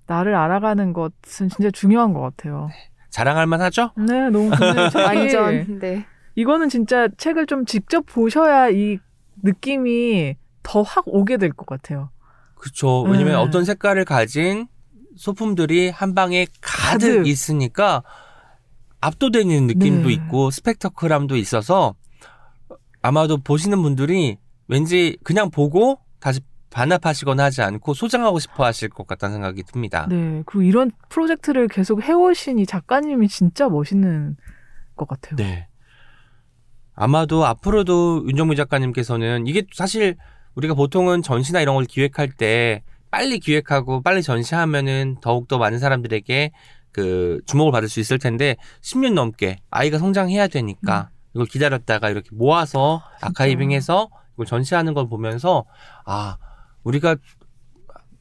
[SPEAKER 3] 나를 알아가는 것은 진짜 중요한 것 같아요.
[SPEAKER 2] 자랑할 만하죠?
[SPEAKER 3] 네, 너무
[SPEAKER 4] 완전 네.
[SPEAKER 3] 이거는 진짜 책을 좀 직접 보셔야 이 느낌이 더 확 오게 될 것 같아요.
[SPEAKER 2] 그렇죠. 왜냐면
[SPEAKER 3] 네.
[SPEAKER 2] 어떤 색깔을 가진 소품들이 한 방에 가득,
[SPEAKER 3] 가득.
[SPEAKER 2] 있으니까 압도되는 느낌도
[SPEAKER 3] 네.
[SPEAKER 2] 있고 스펙터클함도 있어서 아마도 보시는 분들이 왠지 그냥 보고 다시 반납하시거나 하지 않고 소장하고 싶어 하실 것 같다는 생각이 듭니다.
[SPEAKER 3] 네. 그리고 이런 프로젝트를 계속 해오신 이 작가님이 진짜 멋있는 것 같아요.
[SPEAKER 2] 네. 아마도 앞으로도 윤정미 작가님께서는 이게 사실 우리가 보통은 전시나 이런 걸 기획할 때 빨리 기획하고 빨리 전시하면은 더욱더 많은 사람들에게 그 주목을 받을 수 있을 텐데 10년 넘게 아이가 성장해야 되니까 이걸 기다렸다가 이렇게 모아서 아카이빙해서 이걸 전시하는 걸 보면서 아 우리가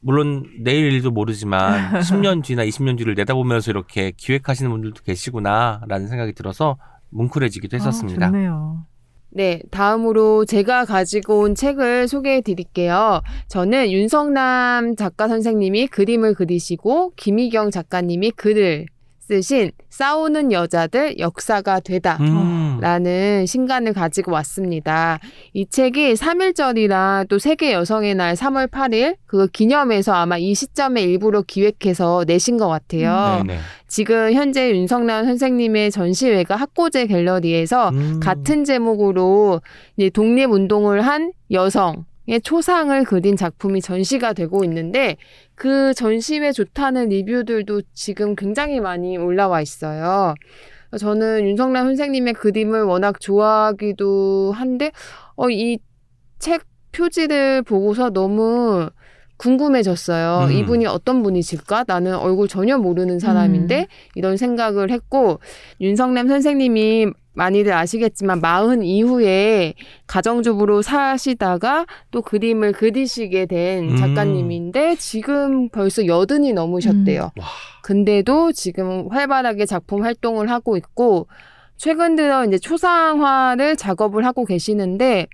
[SPEAKER 2] 물론 내일 일도 모르지만 10년 뒤나 20년 뒤를 내다보면서 이렇게 기획하시는 분들도 계시구나라는 생각이 들어서 뭉클해지기도 했었습니다.
[SPEAKER 3] 아, 좋네요.
[SPEAKER 4] 네, 다음으로 제가 가지고 온 책을 소개해 드릴게요. 저는 윤성남 작가 선생님이 그림을 그리시고 김희경 작가님이 글을 쓰신 싸우는 여자들 역사가 되다.
[SPEAKER 2] 음.
[SPEAKER 4] 라는 신간을 가지고 왔습니다. 이 책이 3일절이랑 또 세계 여성의 날 3월 8일 그거 기념해서 아마 이 시점에 일부러 기획해서 내신 것 같아요.
[SPEAKER 2] 네네.
[SPEAKER 4] 지금 현재 윤성남 선생님의 전시회가 학고제 갤러리에서
[SPEAKER 2] 음.
[SPEAKER 4] 같은 제목으로 독립운동을 한 여성 의 초상을 그린 작품이 전시가 되고 있는데 그 전시회 좋다는 리뷰들도 지금 굉장히 많이 올라와 있어요. 저는 윤성남 선생님의 그림을 워낙 좋아하기도 한데 어, 이 책 표지를 보고서 너무 궁금해졌어요.
[SPEAKER 2] 음.
[SPEAKER 4] 이분이 어떤 분이실까? 나는 얼굴 전혀 모르는 사람인데
[SPEAKER 3] 음.
[SPEAKER 4] 이런 생각을 했고 윤성남 선생님이 많이들 아시겠지만 마흔 이후에 가정주부로 사시다가 또 그림을 그리시게 된
[SPEAKER 2] 음.
[SPEAKER 4] 작가님인데 지금 벌써 여든이 넘으셨대요.
[SPEAKER 2] 와.
[SPEAKER 4] 근데도 지금 활발하게 작품 활동을 하고 있고 최근 들어 이제 초상화를 작업을 하고 계시는데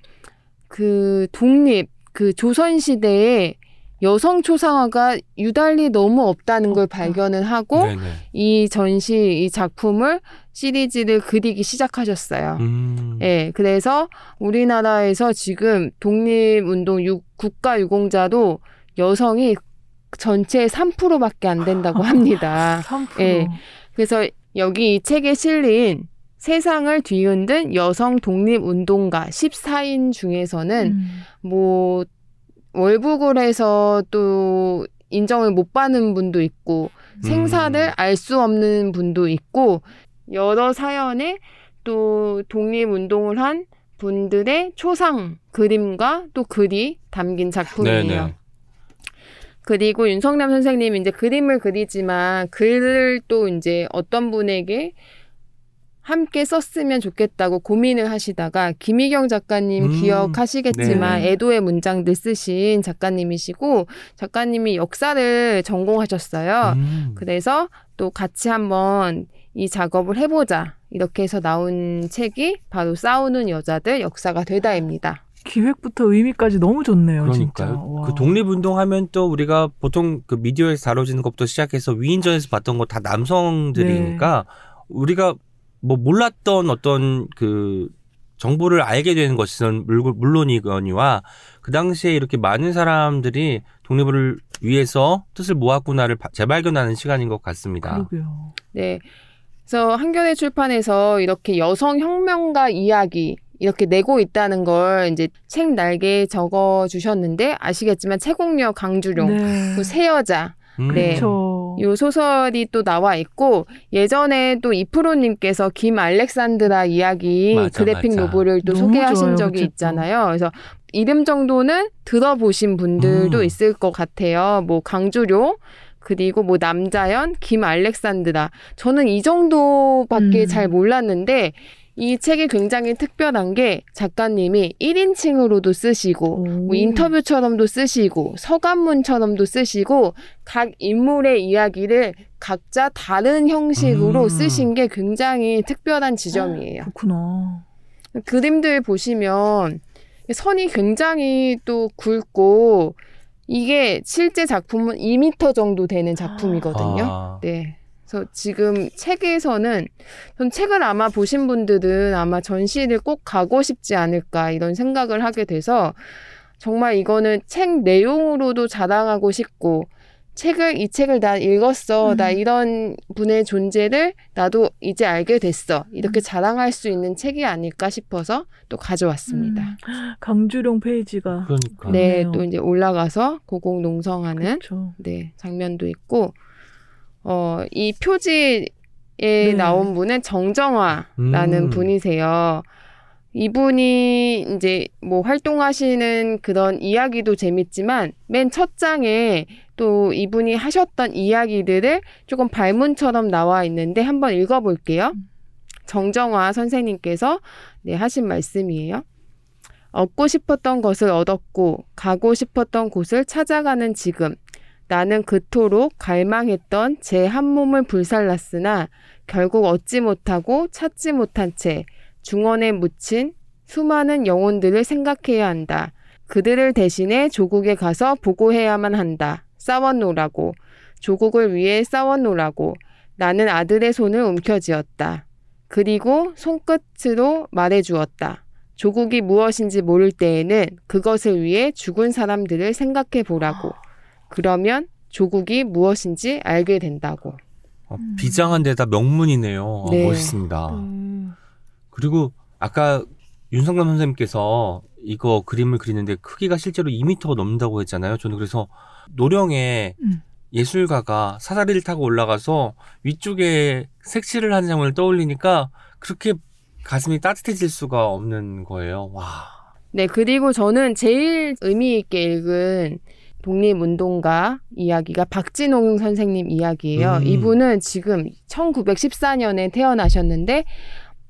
[SPEAKER 4] 그 독립 그 조선 시대에 여성 초상화가 유달리 너무 없다는 걸. 발견을 하고
[SPEAKER 2] 네네.
[SPEAKER 4] 이 전시 이 작품을 시리즈를 그리기 시작하셨어요.
[SPEAKER 2] 음.
[SPEAKER 4] 예, 그래서 우리나라에서 지금 독립운동 유- 국가 유공자도 여성이 전체의 3%밖에 안 된다고 합니다.
[SPEAKER 3] 3%.
[SPEAKER 4] 예. 그래서 여기 이 책에 실린 세상을 뒤흔든 여성 독립운동가 14인 중에서는
[SPEAKER 3] 음.
[SPEAKER 4] 뭐 월북을 해서 또 인정을 못 받는 분도 있고 생사를
[SPEAKER 2] 음.
[SPEAKER 4] 알수 없는 분도 있고 여러 사연에 또 독립운동을 한 분들의 초상 그림과 또 글이 담긴 작품이에요.
[SPEAKER 2] 네네.
[SPEAKER 4] 그리고 윤성남 선생님이 이제 그림을 그리지만 글을 또 이제 어떤 분에게 함께 썼으면 좋겠다고 고민을 하시다가 김희경 작가님
[SPEAKER 2] 음,
[SPEAKER 4] 기억하시겠지만
[SPEAKER 3] 네.
[SPEAKER 4] 애도의 문장들 쓰신 작가님이시고 작가님이 역사를 전공하셨어요.
[SPEAKER 2] 음.
[SPEAKER 4] 그래서 또 같이 한번 이 작업을 해보자. 이렇게 해서 나온 책이 바로 싸우는 여자들 역사가 되다입니다.
[SPEAKER 3] 기획부터 의미까지 너무 좋네요.
[SPEAKER 2] 그러니까요.
[SPEAKER 3] 와.
[SPEAKER 2] 그 독립운동 하면 또 우리가 보통 그 미디어에서 다뤄지는 것부터 시작해서 위인전에서 봤던 거 다 남성들이니까 우리가 뭐 몰랐던 어떤 그 정보를 알게 되는 것은 물- 물론이거니와 그 당시에 이렇게 많은 사람들이 독립을 위해서 뜻을 모았구나를 바- 재발견하는 시간인 것 같습니다.
[SPEAKER 3] 그러게요.
[SPEAKER 4] 네. 그래서 한겨레 출판에서 이렇게 여성 혁명가 이야기 이렇게 내고 있다는 걸 이제 책 날개에 적어 주셨는데 아시겠지만 채공녀 강주룡
[SPEAKER 3] 네.
[SPEAKER 4] 그새 여자
[SPEAKER 2] 음.
[SPEAKER 4] 네.
[SPEAKER 3] 그렇죠.
[SPEAKER 4] 요 소설이 또 나와 있고 예전에 또 이프로님께서 김 알렉산드라 이야기
[SPEAKER 2] 맞아,
[SPEAKER 4] 그래픽
[SPEAKER 2] 맞아.
[SPEAKER 4] 노블을 또 소개하신
[SPEAKER 3] 좋아요,
[SPEAKER 4] 적이
[SPEAKER 3] 그 책도.
[SPEAKER 4] 있잖아요. 그래서 이름 정도는 들어보신 분들도
[SPEAKER 2] 음.
[SPEAKER 4] 있을 것 같아요. 뭐 강주룡 그리고 뭐 남자연, 김 알렉산드라. 저는 이 정도밖에
[SPEAKER 3] 음.
[SPEAKER 4] 잘 몰랐는데 이 책이 굉장히 특별한 게 작가님이 1인칭으로도 쓰시고
[SPEAKER 3] 오.
[SPEAKER 4] 뭐 인터뷰처럼도 쓰시고 서간문처럼도 쓰시고 각 인물의 이야기를 각자 다른 형식으로
[SPEAKER 2] 음.
[SPEAKER 4] 쓰신 게 굉장히 특별한 지점이에요.
[SPEAKER 3] 그렇구나.
[SPEAKER 4] 그림들 보시면 선이 굉장히 또 굵고 이게 실제 작품은 2m 정도 되는 작품이거든요.
[SPEAKER 2] 아,
[SPEAKER 4] 네. 그래서 지금 책에서는 전 책을 아마 보신 분들은 아마 전시를 꼭 가고 싶지 않을까 이런 생각을 하게 돼서 정말 이거는 책 내용으로도 자랑하고 싶고 책을 이 책을 나 읽었어 나
[SPEAKER 3] 음.
[SPEAKER 4] 이런 분의 존재를 나도 이제 알게 됐어 이렇게
[SPEAKER 3] 음.
[SPEAKER 4] 자랑할 수 있는 책이 아닐까 싶어서 또 가져왔습니다.
[SPEAKER 3] 음, 강주룡 페이지가
[SPEAKER 2] 그러니까.
[SPEAKER 4] 네,
[SPEAKER 3] 그렇네요.
[SPEAKER 4] 또 이제 올라가서 고공 농성하는
[SPEAKER 3] 그렇죠.
[SPEAKER 4] 네, 장면도 있고, 어, 이 표지에
[SPEAKER 3] 네.
[SPEAKER 4] 나온 분은 정정화라는
[SPEAKER 2] 음.
[SPEAKER 4] 분이세요. 이분이 이제 뭐 활동하시는 그런 이야기도 재밌지만 맨 첫 장에 또 이분이 하셨던 이야기들을 조금 발문처럼 나와 있는데 한번 읽어볼게요. 정정화 선생님께서 네, 하신 말씀이에요. 얻고 싶었던 것을 얻었고 가고 싶었던 곳을 찾아가는 지금 나는 그토록 갈망했던 제 한 몸을 불살랐으나 결국 얻지 못하고 찾지 못한 채 중원에 묻힌 수많은 영혼들을 생각해야 한다. 그들을 대신해 조국에 가서 보고해야만 한다. 싸웠노라고. 조국을 위해 싸웠노라고. 나는 아들의 손을 움켜쥐었다. 그리고 손끝으로 말해주었다. 조국이 무엇인지 모를 때에는 그것을 위해 죽은 사람들을 생각해 보라고. 그러면 조국이 무엇인지 알게 된다고.
[SPEAKER 2] 어, 비장한 데다 명문이네요.
[SPEAKER 4] 네.
[SPEAKER 2] 멋있습니다.
[SPEAKER 3] 음.
[SPEAKER 2] 그리고 아까 윤성남 선생님께서 이거 그림을 그리는데 크기가 실제로 2m가 넘는다고 했잖아요. 저는 그래서 노령에
[SPEAKER 3] 음.
[SPEAKER 2] 예술가가 사다리를 타고 올라가서 위쪽에 색칠을 하는 장면을 떠올리니까 그렇게 가슴이 따뜻해질 수가 없는 거예요. 와.
[SPEAKER 4] 네, 그리고 저는 제일 의미 있게 읽은 독립운동가 이야기가 박진홍 선생님 이야기예요.
[SPEAKER 2] 음.
[SPEAKER 4] 이분은 지금 1914년에 태어나셨는데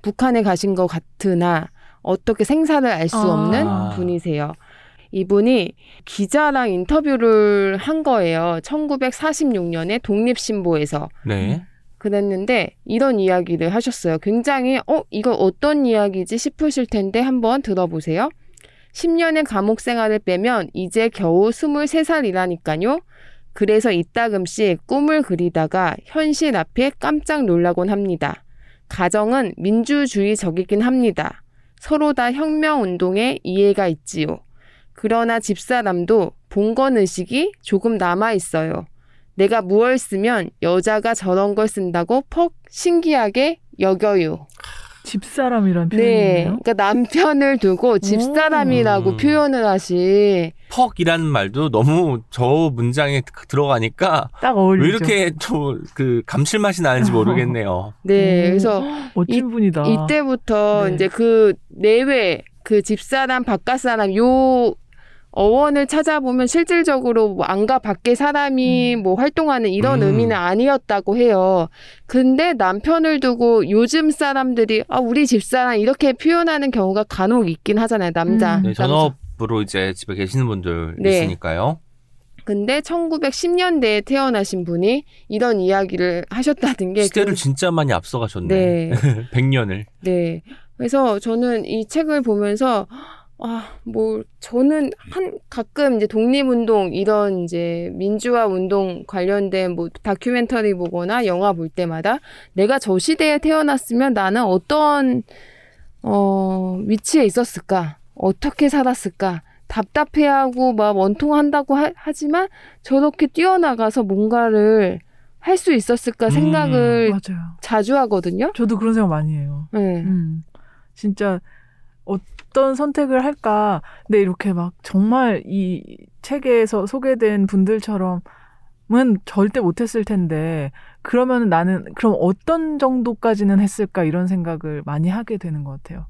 [SPEAKER 4] 북한에 가신 것 같으나 어떻게 생사를 알수
[SPEAKER 3] 아.
[SPEAKER 4] 없는 분이세요. 이분이 기자랑 인터뷰를 한 거예요. 1946년에 독립신보에서.
[SPEAKER 2] 네.
[SPEAKER 4] 그랬는데 이런 이야기를 하셨어요. 굉장히 어 이거 어떤 이야기지 싶으실 텐데 한번 들어보세요. 10년의 감옥 생활을 빼면 이제 겨우 23살이라니까요. 그래서 이따금씩 꿈을 그리다가 현실 앞에 깜짝 놀라곤 합니다. 가정은 민주주의적이긴 합니다. 서로 다 혁명운동에 이해가 있지요. 그러나 집사람도 봉건 의식이 조금 남아 있어요. 내가 무얼 쓰면 여자가 저런 걸 쓴다고 퍽 신기하게 여겨요.
[SPEAKER 3] 집사람이란
[SPEAKER 4] 네.
[SPEAKER 3] 표현이네요.
[SPEAKER 4] 그러니까 남편을 두고 집사람이라고
[SPEAKER 2] 음.
[SPEAKER 4] 표현을 하시.
[SPEAKER 2] 퍽이라는 말도 너무 저 문장에 들어가니까
[SPEAKER 3] 딱 어울리죠.
[SPEAKER 2] 왜 이렇게 또 그 감칠맛이 나는지 모르겠네요.
[SPEAKER 4] 네.
[SPEAKER 3] 오.
[SPEAKER 4] 그래서
[SPEAKER 3] 멋진 분이다.
[SPEAKER 4] 이때부터
[SPEAKER 3] 네.
[SPEAKER 4] 이제 그 내외 그 집사람 바깥사람 요 어원을 찾아보면 실질적으로 뭐 안과 밖에 사람이
[SPEAKER 3] 음.
[SPEAKER 4] 뭐 활동하는 이런
[SPEAKER 2] 음.
[SPEAKER 4] 의미는 아니었다고 해요. 근데 남편을 두고 요즘 사람들이 아 우리 집사람 이렇게 표현하는 경우가 간혹 있긴 하잖아요. 남자.
[SPEAKER 3] 음.
[SPEAKER 2] 네,
[SPEAKER 4] 남자.
[SPEAKER 2] 전업으로 이제 집에 계시는 분들
[SPEAKER 4] 네.
[SPEAKER 2] 있으니까요.
[SPEAKER 4] 근데 1910년대에 태어나신 분이 이런 이야기를 하셨다는 게
[SPEAKER 2] 시대를
[SPEAKER 4] 그-
[SPEAKER 2] 진짜 많이 앞서가셨네.
[SPEAKER 4] 네.
[SPEAKER 2] 100년을.
[SPEAKER 4] 네. 그래서 저는 이 책을 보면서 아, 뭐 저는 한 가끔 이제 독립운동 이런 이제 민주화 운동 관련된 뭐 다큐멘터리 보거나 영화 볼 때마다 내가 저 시대에 태어났으면 나는 어떤 어 위치에 있었을까? 어떻게 살았을까? 답답해하고 막 원통한다고 하, 하지만 저렇게 뛰어나가서 뭔가를 할 수 있었을까
[SPEAKER 2] 음.
[SPEAKER 4] 생각을
[SPEAKER 3] 맞아요.
[SPEAKER 4] 자주 하거든요.
[SPEAKER 3] 저도 그런 생각 많이 해요.
[SPEAKER 4] 네.
[SPEAKER 3] 음. 진짜 어 떤 선택을 할까? 근데 이렇게 막 정말 이 책에서 소개된 분들처럼 은 절대 못했을 텐데 그러면 나는 그럼 어떤 정도까지는 했을까 이런 생각을 많이 하게 되는 것 같아요.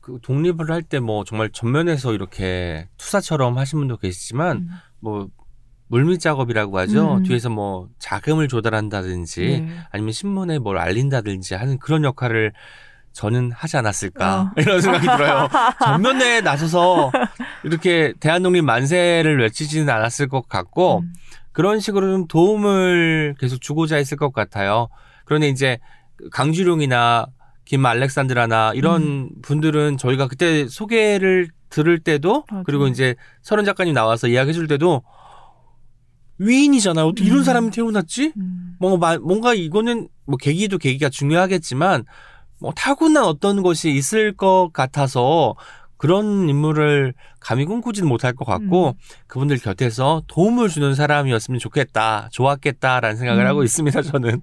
[SPEAKER 2] 그 독립을 할 때 뭐 정말 전면에서 이렇게 투사처럼 하신 분도 계시지만
[SPEAKER 3] 음.
[SPEAKER 2] 뭐 물밑 작업이라고 하죠.
[SPEAKER 3] 음.
[SPEAKER 2] 뒤에서 뭐 자금을 조달한다든지
[SPEAKER 3] 네.
[SPEAKER 2] 아니면 신문에 뭘 알린다든지 하는 그런 역할을 저는 하지 않았을까
[SPEAKER 3] 어.
[SPEAKER 2] 이런 생각이 들어요. 전면에 나서서 이렇게 대한독립 만세를 외치지는 않았을 것 같고
[SPEAKER 3] 음.
[SPEAKER 2] 그런 식으로 좀 도움을 계속 주고자 했을 것 같아요. 그런데 이제 강주룡이나 김 알렉산드라나 이런
[SPEAKER 3] 음.
[SPEAKER 2] 분들은 저희가 그때 소개를 들을 때도
[SPEAKER 3] 맞아요.
[SPEAKER 2] 그리고 이제 서른 작가님 나와서 이야기해 줄 때도 위인이잖아요. 어떻게 이런
[SPEAKER 3] 음.
[SPEAKER 2] 사람이 태어났지?
[SPEAKER 3] 음.
[SPEAKER 2] 뭔가, 마- 뭔가 이거는 뭐 계기도 계기가 중요하겠지만 뭐 타고난 어떤 것이 있을 것 같아서 그런 인물을 감히 꿈꾸지는 못할 것 같고
[SPEAKER 3] 음.
[SPEAKER 2] 그분들 곁에서 도움을 주는 사람이었으면 좋겠다, 좋았겠다라는 생각을
[SPEAKER 3] 음.
[SPEAKER 2] 하고 있습니다. 저는.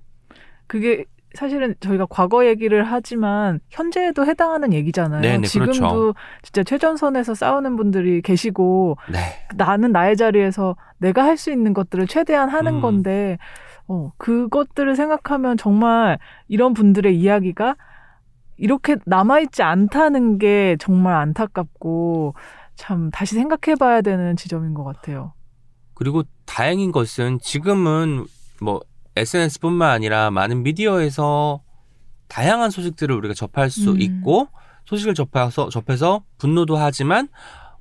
[SPEAKER 3] 그게 사실은 저희가 과거 얘기를 하지만 현재에도 해당하는 얘기잖아요.
[SPEAKER 2] 네네,
[SPEAKER 3] 지금도
[SPEAKER 2] 그렇죠.
[SPEAKER 3] 진짜 최전선에서 싸우는 분들이 계시고
[SPEAKER 2] 네.
[SPEAKER 3] 나는 나의 자리에서 내가 할 수 있는 것들을 최대한 하는
[SPEAKER 2] 음.
[SPEAKER 3] 건데 어, 그것들을 생각하면 정말 이런 분들의 이야기가 이렇게 남아있지 않다는 게 정말 안타깝고 참 다시 생각해 봐야 되는 지점인 것 같아요.
[SPEAKER 2] 그리고 다행인 것은 지금은 뭐 SNS뿐만 아니라 많은 미디어에서 다양한 소식들을 우리가 접할 수
[SPEAKER 3] 음.
[SPEAKER 2] 있고 소식을 접해서 접해서 분노도 하지만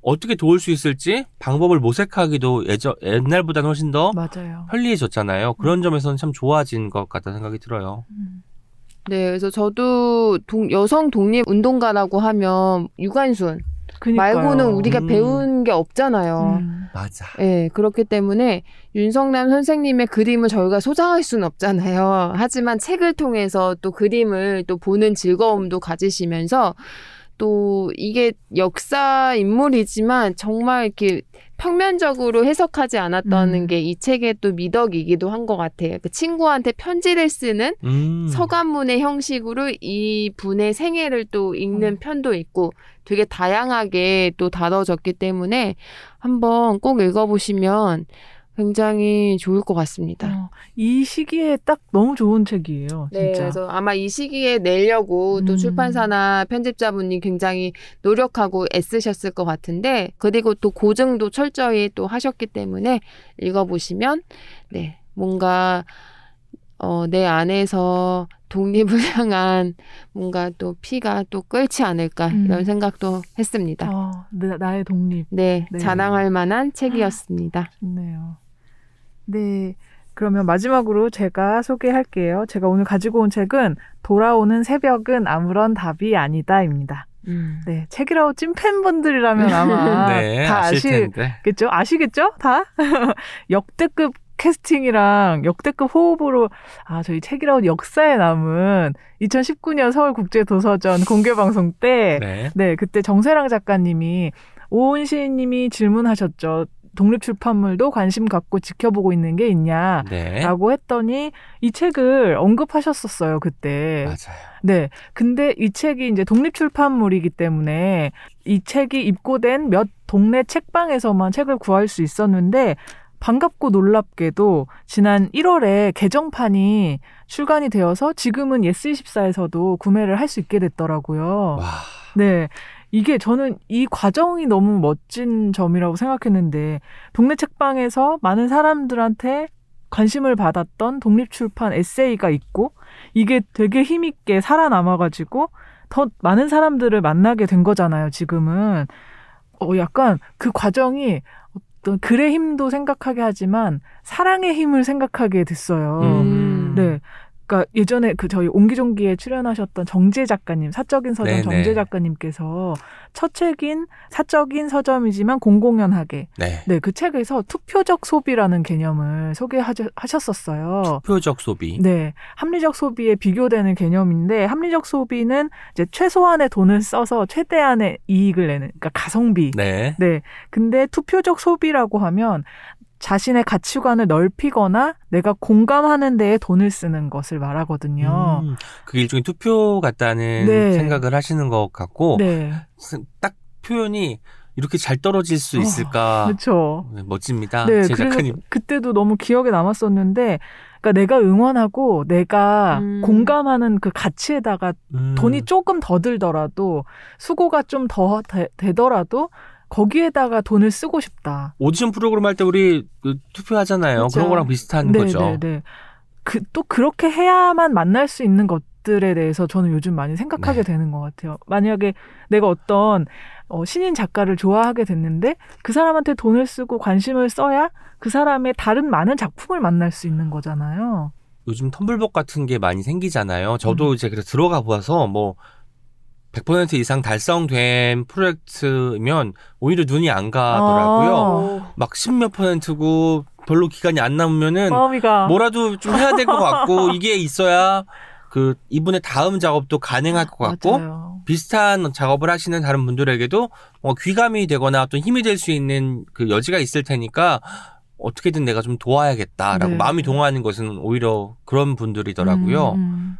[SPEAKER 2] 어떻게 도울 수 있을지 방법을 모색하기도 예전 옛날보다는 훨씬 더
[SPEAKER 3] 맞아요.
[SPEAKER 2] 편리해졌잖아요. 그런 점에서는 참 좋아진 것 같다는 생각이 들어요.
[SPEAKER 3] 음.
[SPEAKER 4] 네, 그래서 저도 동- 여성 독립 운동가라고 하면 유관순
[SPEAKER 3] 그니까요.
[SPEAKER 4] 말고는 우리가
[SPEAKER 2] 음.
[SPEAKER 4] 배운 게 없잖아요.
[SPEAKER 3] 음.
[SPEAKER 2] 맞아.
[SPEAKER 4] 네, 그렇기 때문에 윤성남 선생님의 그림을 저희가 소장할 수는 없잖아요. 하지만 책을 통해서 또 그림을 또 보는 즐거움도 가지시면서 또 이게 역사 인물이지만 정말 이렇게 평면적으로 해석하지 않았다는
[SPEAKER 3] 음.
[SPEAKER 4] 게이 책의 또 미덕이기도 한 것 같아요. 그 친구한테 편지를 쓰는
[SPEAKER 2] 음.
[SPEAKER 4] 서간문의 형식으로 이 분의 생애를 또 읽는
[SPEAKER 3] 음.
[SPEAKER 4] 편도 있고 되게 다양하게 또 다뤄졌기 때문에 한번 꼭 읽어보시면 굉장히 좋을 것 같습니다.
[SPEAKER 3] 어, 이 시기에 딱 너무 좋은 책이에요.
[SPEAKER 4] 네,
[SPEAKER 3] 진짜.
[SPEAKER 4] 그래서 아마 이 시기에 내려고 또
[SPEAKER 3] 음.
[SPEAKER 4] 출판사나 편집자분이 굉장히 노력하고 애쓰셨을 것 같은데, 그리고 또 고증도 철저히 또 하셨기 때문에 읽어보시면, 네, 뭔가, 어, 내 안에서 독립을 향한 뭔가 또 피가 또 끓지 않을까,
[SPEAKER 3] 음.
[SPEAKER 4] 이런 생각도 했습니다.
[SPEAKER 3] 어, 나, 나의 독립.
[SPEAKER 4] 네,
[SPEAKER 3] 네.
[SPEAKER 4] 자랑할 만한 책이었습니다.
[SPEAKER 3] 좋네요. 네. 그러면 마지막으로 제가 소개할게요. 제가 오늘 가지고 온 책은 돌아오는 새벽은 아무런 답이 아니다입니다.
[SPEAKER 4] 음.
[SPEAKER 3] 네. 책이라고 찐팬분들이라면 아마
[SPEAKER 2] 네,
[SPEAKER 3] 다 아시겠죠? 아시겠죠? 다? 역대급 캐스팅이랑 역대급 호흡으로 아 저희 책이라고 역사에 남은 2019년 서울국제도서전 공개방송 때
[SPEAKER 2] 네.
[SPEAKER 3] 네, 그때 정세랑 작가님이 오은 시인님이 질문하셨죠. 독립 출판물도 관심 갖고 지켜보고 있는 게 있냐?
[SPEAKER 2] 네.
[SPEAKER 3] 라고 했더니 이 책을 언급하셨었어요, 그때.
[SPEAKER 2] 맞아요.
[SPEAKER 3] 네. 근데 이 책이 이제 독립 출판물이기 때문에 이 책이 입고된 몇 동네 책방에서만 책을 구할 수 있었는데 반갑고 놀랍게도 지난 1월에 개정판이 출간이 되어서 지금은 예스24에서도 구매를 할 수 있게 됐더라고요.
[SPEAKER 2] 와.
[SPEAKER 3] 네. 이게 저는 이 과정이 너무 멋진 점이라고 생각했는데 동네 책방에서 많은 사람들한테 관심을 받았던 독립출판 에세이가 있고 이게 되게 힘있게 살아남아가지고 더 많은 사람들을 만나게 된 거잖아요, 지금은. 어, 약간 그 과정이 어떤 글의 힘도 생각하게 하지만 사랑의 힘을 생각하게 됐어요.
[SPEAKER 2] 음.
[SPEAKER 3] 네. 그러니까 예전에 그 저희 옹기종기에 출연하셨던 정재 작가님, 사적인 서점
[SPEAKER 2] 네네.
[SPEAKER 3] 정재 작가님께서 첫 책인 사적인 서점이지만 공공연하게
[SPEAKER 2] 네.
[SPEAKER 3] 네, 그 책에서 투표적 소비라는 개념을 소개하셨었어요.
[SPEAKER 2] 표적 소비.
[SPEAKER 3] 네, 합리적 소비에 비교되는 개념인데 합리적 소비는 이제 최소한의 돈을 써서 최대한의 이익을 내는 그러니까 가성비.
[SPEAKER 2] 네.
[SPEAKER 3] 네. 근데 투표적 소비라고 하면 자신의 가치관을 넓히거나 내가 공감하는 데에 돈을 쓰는 것을 말하거든요.
[SPEAKER 2] 음, 그 일종의 투표 같다는
[SPEAKER 3] 네.
[SPEAKER 2] 생각을 하시는 것 같고
[SPEAKER 3] 네.
[SPEAKER 2] 딱 표현이 이렇게 잘 떨어질 수
[SPEAKER 3] 어,
[SPEAKER 2] 있을까
[SPEAKER 3] 그렇죠.
[SPEAKER 2] 네, 멋집니다.
[SPEAKER 3] 네,
[SPEAKER 2] 제 작가님.
[SPEAKER 3] 그때도 너무 기억에 남았었는데, 그러니까 내가 응원하고 내가
[SPEAKER 4] 음.
[SPEAKER 3] 공감하는 그 가치에다가
[SPEAKER 2] 음,
[SPEAKER 3] 돈이 조금 더 들더라도 수고가 좀 더 되더라도 거기에다가 돈을 쓰고 싶다.
[SPEAKER 2] 오디션 프로그램 할 때 우리 그 투표하잖아요.
[SPEAKER 3] 그렇죠.
[SPEAKER 2] 그런 거랑 비슷한
[SPEAKER 3] 네,
[SPEAKER 2] 거죠.
[SPEAKER 3] 네, 네. 그, 또 그렇게 해야만 만날 수 있는 것들에 대해서 저는 요즘 많이 생각하게
[SPEAKER 2] 네.
[SPEAKER 3] 되는 것 같아요. 만약에 내가 어떤 어, 신인 작가를 좋아하게 됐는데 그 사람한테 돈을 쓰고 관심을 써야 그 사람의 다른 많은 작품을 만날 수 있는 거잖아요.
[SPEAKER 2] 요즘 텀블벅 같은 게 많이 생기잖아요.
[SPEAKER 3] 음.
[SPEAKER 2] 저도 이제 그래서 들어가 보아서 뭐 100% 이상 달성된 프로젝트면 오히려 눈이 안 가더라고요.
[SPEAKER 3] 어.
[SPEAKER 2] 막 십몇 퍼센트고 별로 기간이 안 남으면은
[SPEAKER 3] 마음이가
[SPEAKER 2] 뭐라도 좀 해야 될 것 같고 이게 있어야 그 이분의 다음 작업도 가능할 것 같고
[SPEAKER 3] 맞아요.
[SPEAKER 2] 비슷한 작업을 하시는 다른 분들에게도 뭐 귀감이 되거나 어떤 힘이 될 수 있는 그 여지가 있을 테니까 어떻게든 내가 좀 도와야겠다라고
[SPEAKER 3] 네.
[SPEAKER 2] 마음이 동하는 것은 오히려 그런 분들이더라고요.
[SPEAKER 3] 음, 음.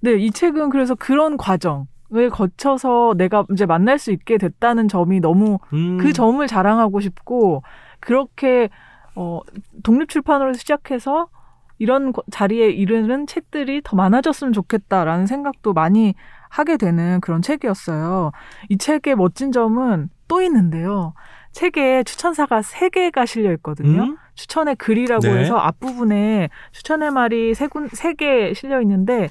[SPEAKER 3] 네, 이 책은 그래서 그런 과정 을 거쳐서 내가 이제 만날 수 있게 됐다는 점이 너무
[SPEAKER 2] 음.
[SPEAKER 3] 그 점을 자랑하고 싶고 그렇게 어 독립 출판으로 시작해서 이런 거- 자리에 이르는 책들이 더 많아졌으면 좋겠다라는 생각도 많이 하게 되는 그런 책이었어요. 이 책의 멋진 점은 또 있는데요. 책에 추천사가 세개가 실려 있거든요.
[SPEAKER 2] 음?
[SPEAKER 3] 추천의 글이라고
[SPEAKER 2] 네.
[SPEAKER 3] 해서 앞부분에 추천의 말이 세 군, 세 개 실려 있는데,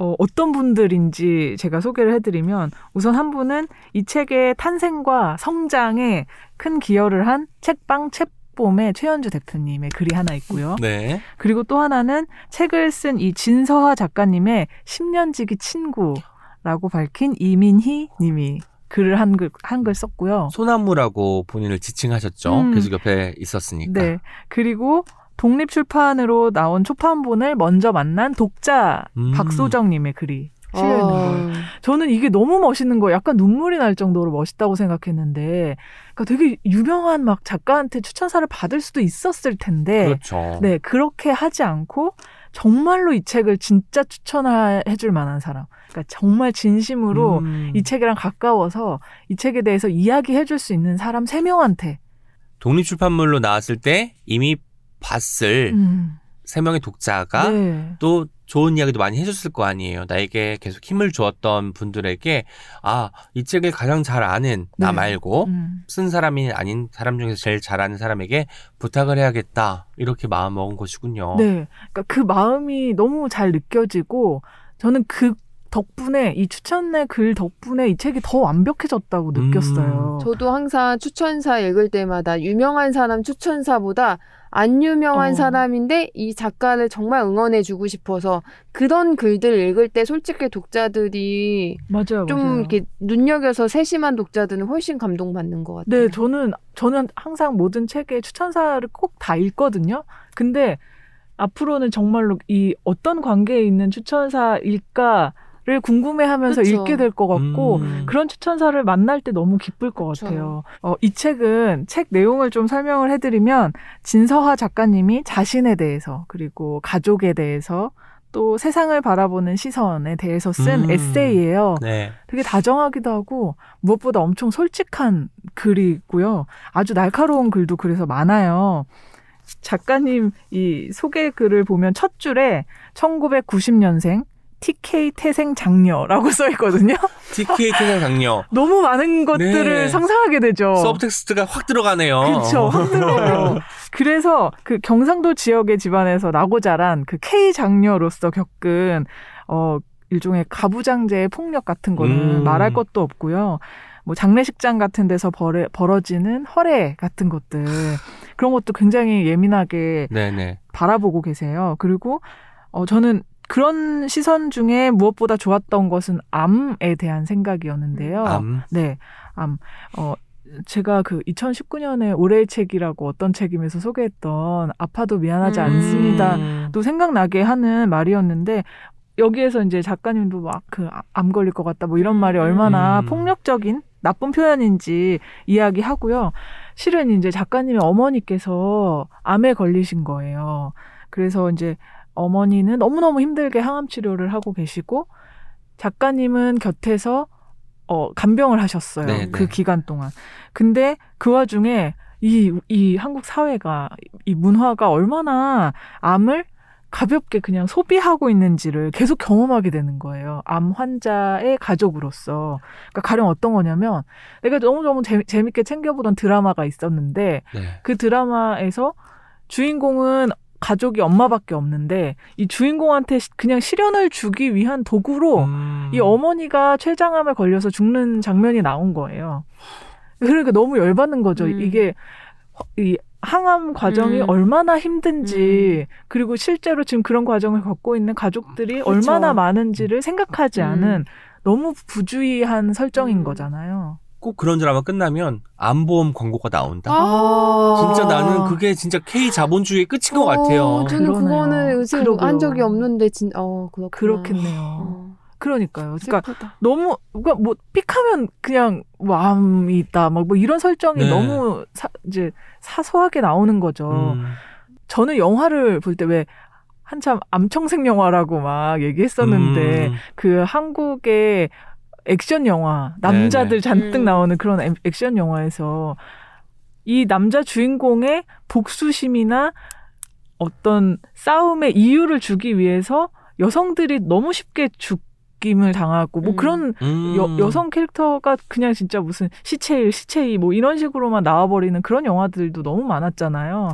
[SPEAKER 3] 어, 어떤 분들인지 제가 소개를 해드리면, 우선 한 분은 이 책의 탄생과 성장에 큰 기여를 한 책방 책 봄의 최현주 대표님의 글이 하나 있고요.
[SPEAKER 2] 네.
[SPEAKER 3] 그리고 또 하나는 책을 쓴 이 진서화 작가님의 10년지기 친구라고 밝힌 이민희 님이 글을 한 글, 한글 썼고요.
[SPEAKER 2] 소나무라고 본인을 지칭하셨죠.
[SPEAKER 3] 음.
[SPEAKER 2] 계속 옆에 있었으니까.
[SPEAKER 3] 네. 그리고 독립 출판으로 나온 초판본을 먼저 만난 독자
[SPEAKER 2] 음.
[SPEAKER 3] 박소정님의 글이 실려 있는 거예요.
[SPEAKER 4] 어.
[SPEAKER 3] 저는 이게 너무 멋있는 거예요. 약간 눈물이 날 정도로 멋있다고 생각했는데, 그러니까 되게 유명한 막 작가한테 추천사를 받을 수도 있었을 텐데,
[SPEAKER 2] 그렇죠.
[SPEAKER 3] 네 그렇게 하지 않고 정말로 이 책을 진짜 추천해줄 만한 사람, 그러니까 정말 진심으로
[SPEAKER 2] 음.
[SPEAKER 3] 이 책이랑 가까워서 이 책에 대해서 이야기해줄 수 있는 사람 세 명한테
[SPEAKER 2] 독립출판물로 나왔을 때 이미 봤을
[SPEAKER 3] 음,
[SPEAKER 2] 세 명의 독자가
[SPEAKER 3] 네.
[SPEAKER 2] 또 좋은 이야기도 많이 해줬을 거 아니에요. 나에게 계속 힘을 주었던 분들에게 아, 이 책을 가장 잘 아는 나
[SPEAKER 3] 네.
[SPEAKER 2] 말고
[SPEAKER 3] 음.
[SPEAKER 2] 쓴 사람이 아닌 사람 중에서 제일 잘 아는 사람에게 부탁을 해야겠다. 이렇게 마음 먹은 것이군요.
[SPEAKER 3] 네. 그러니까 그 마음이 너무 잘 느껴지고 저는 그 덕분에 이 추천의 글 덕분에 이 책이 더 완벽해졌다고
[SPEAKER 2] 음.
[SPEAKER 3] 느꼈어요.
[SPEAKER 4] 저도 항상 추천사 읽을 때마다 유명한 사람 추천사보다 안 유명한
[SPEAKER 3] 어.
[SPEAKER 4] 사람인데 이 작가를 정말 응원해주고 싶어서 그런 글들 읽을 때 솔직히 독자들이
[SPEAKER 3] 맞아요,
[SPEAKER 4] 좀
[SPEAKER 3] 맞아요.
[SPEAKER 4] 이렇게 눈여겨서 세심한 독자들은 훨씬 감동받는 것 같아요.
[SPEAKER 3] 네, 저는 저는 항상 모든 책의 추천사를 꼭 다 읽거든요. 근데 앞으로는 정말로 이 어떤 관계에 있는 추천사일까 를 궁금해하면서
[SPEAKER 4] 그쵸.
[SPEAKER 3] 읽게 될 것 같고
[SPEAKER 2] 음.
[SPEAKER 3] 그런 추천사를 만날 때 너무 기쁠 것
[SPEAKER 4] 그쵸.
[SPEAKER 3] 같아요. 어, 이 책은 책 내용을 좀 설명을 해드리면 진서화 작가님이 자신에 대해서 그리고 가족에 대해서 또 세상을 바라보는 시선에 대해서 쓴
[SPEAKER 2] 음.
[SPEAKER 3] 에세이예요.
[SPEAKER 2] 네.
[SPEAKER 3] 되게 다정하기도 하고 무엇보다 엄청 솔직한 글이고요. 아주 날카로운 글도 그래서 많아요. 작가님 이 소개 글을 보면 첫 줄에 1990년생 TK 태생 장녀라고 써 있거든요.
[SPEAKER 2] TK 태생 장녀.
[SPEAKER 3] 너무 많은 것들을
[SPEAKER 2] 네.
[SPEAKER 3] 상상하게 되죠.
[SPEAKER 2] 서브텍스트가 확 들어가네요.
[SPEAKER 3] 그렇죠. 확 들어요. 그래서 그 경상도 지역의 집안에서 나고 자란 그 K 장녀로서 겪은 어 일종의 가부장제의 폭력 같은 거는
[SPEAKER 2] 음.
[SPEAKER 3] 말할 것도 없고요. 뭐 장례식장 같은 데서 벌어, 벌어지는 허례 같은 것들 그런 것도 굉장히 예민하게
[SPEAKER 2] 네네.
[SPEAKER 3] 바라보고 계세요. 그리고 어 저는 그런 시선 중에 무엇보다 좋았던 것은 암에 대한 생각이었는데요.
[SPEAKER 2] 암.
[SPEAKER 3] 네, 암. 어, 제가 그 2019년에 올해의 책이라고 어떤 책임에서 소개했던 아파도 미안하지
[SPEAKER 4] 음.
[SPEAKER 3] 않습니다.
[SPEAKER 2] 음.
[SPEAKER 3] 또 생각나게 하는 말이었는데 여기에서 이제 작가님도 막 그 암 걸릴 것 같다 뭐 이런 말이 얼마나
[SPEAKER 2] 음.
[SPEAKER 3] 폭력적인 나쁜 표현인지 이야기하고요. 실은 이제 작가님의 어머니께서 암에 걸리신 거예요. 그래서 이제 어머니는 너무너무 힘들게 항암 치료를 하고 계시고 작가님은 곁에서 어 간병을 하셨어요.
[SPEAKER 2] 네, 네.
[SPEAKER 3] 그 기간 동안. 근데 그 와중에 이, 이 한국 사회가, 이 문화가 얼마나 암을 가볍게 그냥 소비하고 있는지를 계속 경험하게 되는 거예요. 암 환자의 가족으로서. 그러니까 가령 어떤 거냐면 내가 너무너무 재, 재밌게 챙겨보던 드라마가 있었는데
[SPEAKER 2] 네.
[SPEAKER 3] 그 드라마에서 주인공은 가족이 엄마밖에 없는데 이 주인공한테 시- 그냥 시련을 주기 위한 도구로
[SPEAKER 2] 음.
[SPEAKER 3] 이 어머니가 췌장암에 걸려서 죽는 장면이 나온 거예요. 그러니까 너무 열받는 거죠.
[SPEAKER 4] 음.
[SPEAKER 3] 이게 허- 이 항암 과정이
[SPEAKER 4] 음.
[SPEAKER 3] 얼마나 힘든지 그리고 실제로 지금 그런 과정을 겪고 있는 가족들이 얼마나 많은지를 생각하지
[SPEAKER 4] 음.
[SPEAKER 3] 않은 너무 부주의한 설정인
[SPEAKER 4] 음.
[SPEAKER 3] 거잖아요.
[SPEAKER 2] 꼭 그런 드라마 끝나면 암보험 광고가 나온다.
[SPEAKER 4] 아.
[SPEAKER 2] 진짜 나는 그게 진짜 K 자본주의의 끝인 것 같아요.
[SPEAKER 4] 어, 저는
[SPEAKER 3] 그러네요.
[SPEAKER 4] 그거는 요새. 한 적이 없는데 진 어, 그렇구나.
[SPEAKER 3] 그렇겠네요.
[SPEAKER 4] 어,
[SPEAKER 3] 그러니까요. 그러니까
[SPEAKER 4] 슬프다.
[SPEAKER 3] 너무 그러니까 뭐 픽하면 그냥 뭐 암이 있다 막 뭐 이런 설정이
[SPEAKER 2] 네.
[SPEAKER 3] 너무 사, 이제 사소하게 나오는 거죠.
[SPEAKER 2] 음.
[SPEAKER 3] 저는 영화를 볼 때 왜 한참 암청생 영화라고 막 얘기했었는데
[SPEAKER 2] 음.
[SPEAKER 3] 그 한국의 액션 영화 남자들 잔뜩
[SPEAKER 4] 음.
[SPEAKER 3] 나오는 그런 액- 액션 영화에서 이 남자 주인공의 복수심이나 어떤 싸움의 이유를 주기 위해서 여성들이 너무 쉽게 죽임을 당하고 뭐
[SPEAKER 4] 음.
[SPEAKER 3] 그런
[SPEAKER 2] 음.
[SPEAKER 3] 여, 여성 캐릭터가 그냥 진짜 무슨 시체일 시체이 뭐 이런 식으로만 나와버리는 그런 영화들도 너무 많았잖아요.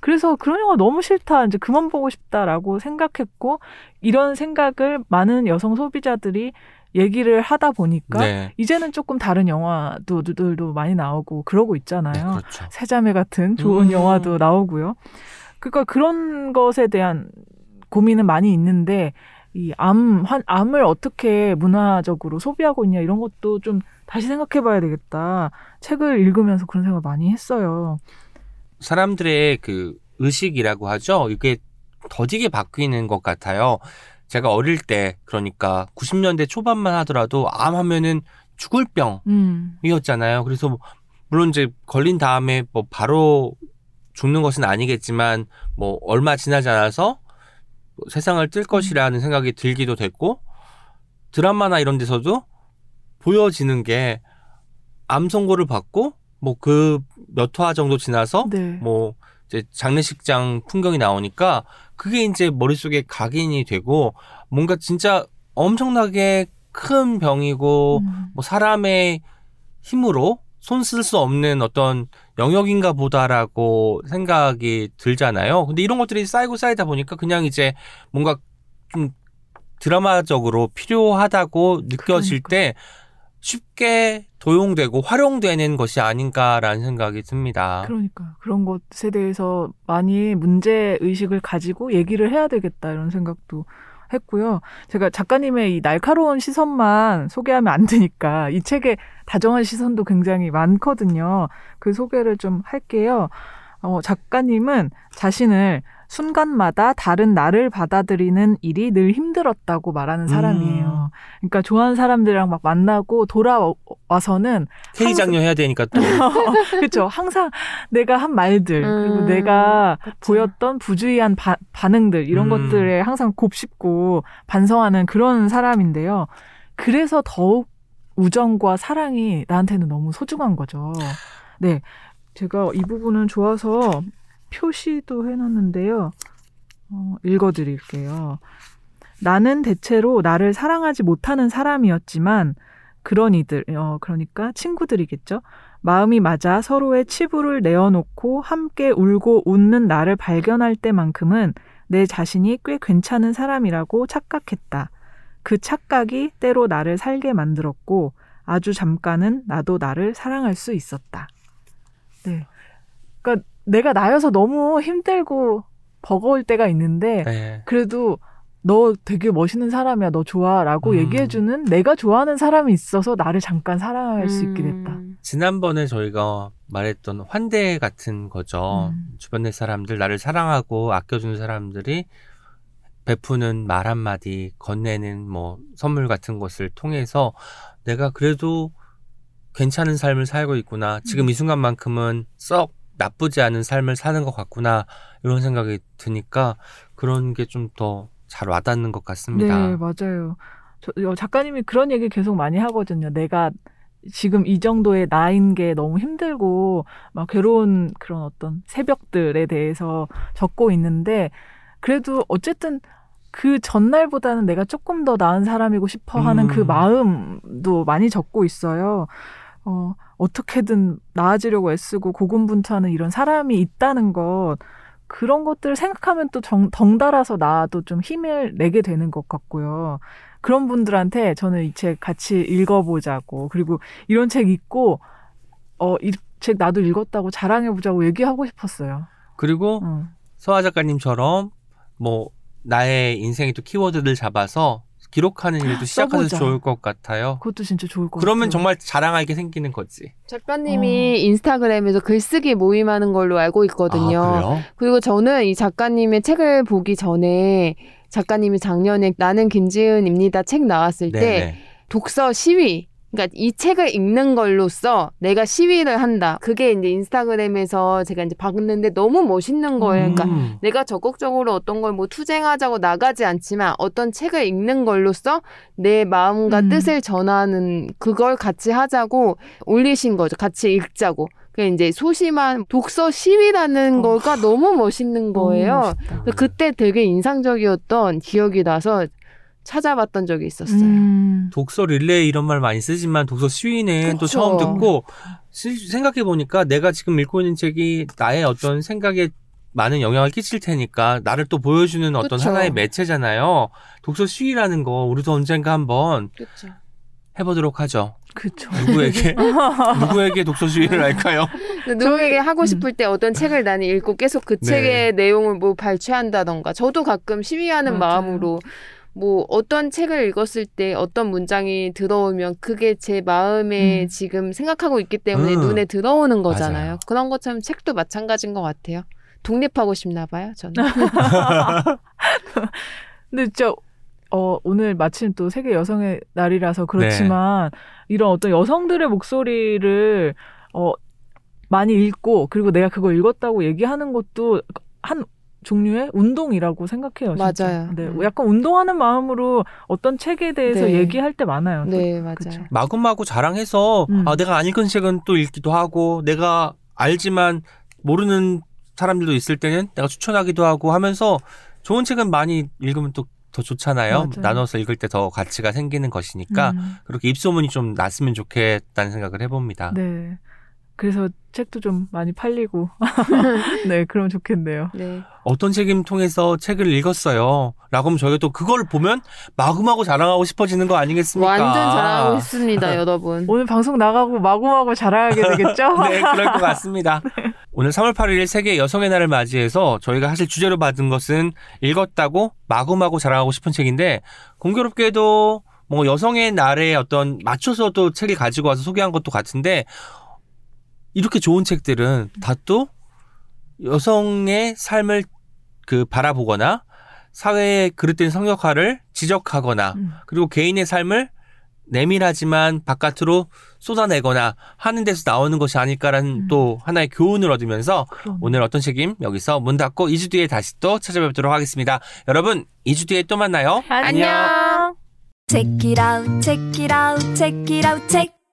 [SPEAKER 3] 그래서 그런 영화 너무 싫다 이제 그만 보고 싶다라고 생각했고 이런 생각을 많은 여성 소비자들이 얘기를 하다 보니까
[SPEAKER 2] 네.
[SPEAKER 3] 이제는 조금 다른 영화들도 많이 나오고 그러고
[SPEAKER 2] 네,
[SPEAKER 3] 있잖아요.
[SPEAKER 2] 그렇죠.
[SPEAKER 3] 세자매 같은 좋은
[SPEAKER 2] 음.
[SPEAKER 3] 영화도 나오고요. 그러니까 그런 것에 대한 고민은 많이 있는데 이 암, 환, 암을 어떻게 문화적으로 소비하고 있냐 이런 것도 좀 다시 생각해 봐야 되겠다. 책을 읽으면서 그런 생각을 많이 했어요.
[SPEAKER 2] 사람들의 그 의식이라고 하죠. 이게 더디게 바뀌는 것 같아요. 제가 어릴 때 그러니까 90년대 초반만 하더라도 암 하면은 죽을
[SPEAKER 3] 음,
[SPEAKER 2] 병이었잖아요. 그래서 뭐 물론 이제 걸린 다음에 뭐 바로 죽는 것은 아니겠지만 뭐 얼마 지나지 않아서 뭐 세상을 뜰 것이라는 생각이 들기도 됐고 드라마나 이런 데서도 보여지는 게 암 선고를 받고 뭐 그 몇 화 정도 지나서
[SPEAKER 3] 네.
[SPEAKER 2] 뭐 이제 장례식장 풍경이 나오니까 그게 이제 머릿속에 각인이 되고 뭔가 진짜 엄청나게 큰 병이고
[SPEAKER 3] 음,
[SPEAKER 2] 뭐 사람의 힘으로 손 쓸 수 없는 어떤 영역인가 보다라고 생각이 들잖아요. 근데 이런 것들이 쌓이고 쌓이다 보니까 그냥 이제 뭔가 좀 드라마적으로 필요하다고 느껴질
[SPEAKER 3] 그러니까.
[SPEAKER 2] 때 쉽게 도용되고 활용되는 것이 아닌가라는 생각이 듭니다.
[SPEAKER 3] 그러니까 그런 것에 대해서 많이 문제 의식을 가지고 얘기를 해야 되겠다 이런 생각도 했고요. 제가 작가님의 이 날카로운 시선만 소개하면 안 되니까 이 책에 다정한 시선도 굉장히 많거든요. 그 소개를 좀 할게요. 어, 작가님은 자신을 순간마다 다른 나를 받아들이는 일이 늘 힘들었다고 말하는 사람이에요. 그러니까 좋아하는 사람들이랑 막 만나고 돌아와서는
[SPEAKER 2] K 장녀 해야 되니까 또
[SPEAKER 3] 그렇죠. 항상 내가 한 말들 그리고
[SPEAKER 4] 음,
[SPEAKER 3] 내가
[SPEAKER 4] 그쵸.
[SPEAKER 3] 보였던 부주의한 바- 반응들 이런
[SPEAKER 2] 음.
[SPEAKER 3] 것들에 항상 곱씹고 반성하는 그런 사람인데요. 그래서 더욱 우정과 사랑이 나한테는 너무 소중한 거죠. 네. 제가 이 부분은 좋아서 표시도 해놨는데요. 어, 읽어드릴게요. 나는 대체로 나를 사랑하지 못하는 사람이었지만 그런 이들, 어, 그러니까 친구들이겠죠. 마음이 맞아 서로의 치부를 내어놓고 함께 울고 웃는 나를 발견할 때만큼은 내 자신이 꽤 괜찮은 사람이라고 착각했다. 그 착각이 때로 나를 살게 만들었고 아주 잠깐은 나도 나를 사랑할 수 있었다. 네. 그러니까 내가 나여서 너무 힘들고 버거울 때가 있는데
[SPEAKER 2] 네.
[SPEAKER 3] 그래도 너 되게 멋있는 사람이야, 너 좋아라고
[SPEAKER 2] 음.
[SPEAKER 3] 얘기해주는 내가 좋아하는 사람이 있어서 나를 잠깐 사랑할 수 있게 됐다.
[SPEAKER 4] 음.
[SPEAKER 2] 지난번에 저희가 말했던 환대 같은 거죠.
[SPEAKER 3] 음.
[SPEAKER 2] 주변의 사람들, 나를 사랑하고 아껴주는 사람들이 베푸는 말 한마디, 건네는 뭐 선물 같은 것을 통해서 내가 그래도 괜찮은 삶을 살고 있구나. 지금 이 순간만큼은 썩 나쁘지 않은 삶을 사는 것 같구나. 이런 생각이 드니까 그런 게 좀 더 잘 와닿는 것 같습니다.
[SPEAKER 3] 네, 맞아요. 저, 어, 작가님이 그런 얘기 계속 많이 하거든요. 내가 지금 이 정도의 나인 게 너무 힘들고 막 괴로운 그런 어떤 새벽들에 대해서 적고 있는데 그래도 어쨌든 그 전날보다는 내가 조금 더 나은 사람이고 싶어 하는
[SPEAKER 2] 음.
[SPEAKER 3] 그 마음도 많이 적고 있어요. 어, 어떻게든 나아지려고 애쓰고 고군분투하는 이런 사람이 있다는 것, 그런 것들을 생각하면 또 정, 덩달아서 나도 좀 힘을 내게 되는 것 같고요. 그런 분들한테 저는 이 책 같이 읽어보자고, 그리고 이런 책 읽고, 어, 이 책 나도 읽었다고 자랑해보자고 얘기하고 싶었어요.
[SPEAKER 2] 그리고
[SPEAKER 3] 어.
[SPEAKER 2] 서아 작가님처럼 뭐 나의 인생의 또 키워드를 잡아서 기록하는 일도 시작해도
[SPEAKER 3] 써보자.
[SPEAKER 2] 좋을 것 같아요.
[SPEAKER 3] 그것도 진짜 좋을 것
[SPEAKER 2] 그러면
[SPEAKER 3] 같아요.
[SPEAKER 2] 정말 자랑하게 생기는 거지.
[SPEAKER 4] 작가님이 인스타그램에서 글쓰기 모임하는 걸로 알고 있거든요.
[SPEAKER 2] 아, 그래요?
[SPEAKER 4] 그리고 저는 이 작가님의 책을 보기 전에 작가님이 작년에 나는 김지은입니다 책 나왔을 때
[SPEAKER 2] 네네.
[SPEAKER 4] 독서 시위 그러니까 이 책을 읽는 걸로써 내가 시위를 한다. 그게 이제 인스타그램에서 제가 이제 봤는데 너무 멋있는 거예요. 그러니까
[SPEAKER 2] 음.
[SPEAKER 4] 내가 적극적으로 어떤 걸 뭐 투쟁하자고 나가지 않지만 어떤 책을 읽는 걸로써 내 마음과
[SPEAKER 3] 음.
[SPEAKER 4] 뜻을 전하는 그걸 같이 하자고 올리신 거죠. 같이 읽자고. 그 이제 소심한 독서 시위라는
[SPEAKER 3] 어.
[SPEAKER 4] 거가 너무 멋있는
[SPEAKER 3] 너무
[SPEAKER 4] 거예요. 그때 되게 인상적이었던 기억이 나서 찾아봤던 적이 있었어요.
[SPEAKER 3] 음.
[SPEAKER 2] 독서 릴레이 이런 말 많이 쓰지만 독서 시위는 또
[SPEAKER 4] 그쵸.
[SPEAKER 2] 처음 듣고 생각해 보니까 내가 지금 읽고 있는 책이 나의 어떤 생각에 많은 영향을 끼칠 테니까 나를 또 보여주는 어떤
[SPEAKER 4] 그쵸.
[SPEAKER 2] 하나의 매체잖아요. 독서 시위라는 거 우리도 언젠가 한번
[SPEAKER 4] 그렇죠.
[SPEAKER 2] 해보도록 하죠.
[SPEAKER 3] 그쵸.
[SPEAKER 2] 누구에게 누구에게 독서 시위를 할까요?
[SPEAKER 4] 누구에게 하고
[SPEAKER 3] 음.
[SPEAKER 4] 싶을 때 어떤 책을 나는 읽고 계속 그
[SPEAKER 2] 네.
[SPEAKER 4] 책의 내용을 뭐 발췌한다던가 저도 가끔 시위하는
[SPEAKER 3] 맞아요.
[SPEAKER 4] 마음으로 뭐 어떤 책을 읽었을 때 어떤 문장이 들어오면 그게 제 마음에
[SPEAKER 3] 음.
[SPEAKER 4] 지금 생각하고 있기 때문에
[SPEAKER 2] 음.
[SPEAKER 4] 눈에 들어오는 거잖아요.
[SPEAKER 2] 맞아요.
[SPEAKER 4] 그런 것처럼 책도 마찬가지인 것 같아요. 독립하고 싶나 봐요, 저는.
[SPEAKER 3] 근데 진짜 어, 오늘 마침 또 세계 여성의 날이라서 그렇지만 이런 어떤 여성들의 목소리를 어, 많이 읽고 그리고 내가 그거 읽었다고 얘기하는 것도 한 종류의 운동이라고 생각해요. 진짜.
[SPEAKER 4] 맞아요.
[SPEAKER 3] 네,
[SPEAKER 4] 음.
[SPEAKER 3] 약간 운동하는 마음으로 어떤 책에 대해서
[SPEAKER 4] 네.
[SPEAKER 3] 얘기할 때 많아요. 또.
[SPEAKER 4] 네, 맞아요.
[SPEAKER 3] 그쵸.
[SPEAKER 2] 마구마구 자랑해서
[SPEAKER 3] 음.
[SPEAKER 2] 아 내가 안 읽은 책은 또 읽기도 하고 내가 알지만 모르는 사람들도 있을 때는 내가 추천하기도 하고 하면서 좋은 책은 많이 읽으면 또 더 좋잖아요.
[SPEAKER 3] 맞아요.
[SPEAKER 2] 나눠서 읽을 때 더 가치가 생기는 것이니까
[SPEAKER 3] 음,
[SPEAKER 2] 그렇게 입소문이 좀 났으면 좋겠다는 생각을 해봅니다.
[SPEAKER 3] 네. 그래서 책도 좀 많이 팔리고 네, 그럼 좋겠네요.
[SPEAKER 4] 네.
[SPEAKER 2] 어떤 책임 통해서 책을 읽었어요. 라고 하면 저희가 또 그걸 보면 마구마구 자랑하고 싶어지는 거 아니겠습니까?
[SPEAKER 4] 완전 잘하고 있습니다, 여러분.
[SPEAKER 3] 오늘 방송 나가고 마구마구 자랑하게 되겠죠?
[SPEAKER 2] 네, 그럴 것 같습니다. 오늘 3월 8일 세계 여성의 날을 맞이해서 저희가 사실 주제로 받은 것은 읽었다고 마구마구 자랑하고 싶은 책인데 공교롭게도 뭐 여성의 날에 어떤 맞춰서 또 책을 가지고 와서 소개한 것도 같은데 이렇게 좋은 책들은 다 또 여성의 삶을 그 바라보거나 사회의 그릇된 성역화를 지적하거나
[SPEAKER 3] 음.
[SPEAKER 2] 그리고 개인의 삶을 내밀하지만 바깥으로 쏟아내거나 하는 데서 나오는 것이 아닐까라는
[SPEAKER 3] 음.
[SPEAKER 2] 또 하나의 교훈을 얻으면서
[SPEAKER 3] 그럼.
[SPEAKER 2] 오늘 어떤 책임 여기서 문 닫고 2주 뒤에 다시 또 찾아뵙도록 하겠습니다. 여러분 2주 뒤에 또 만나요.
[SPEAKER 4] 안녕.
[SPEAKER 1] Check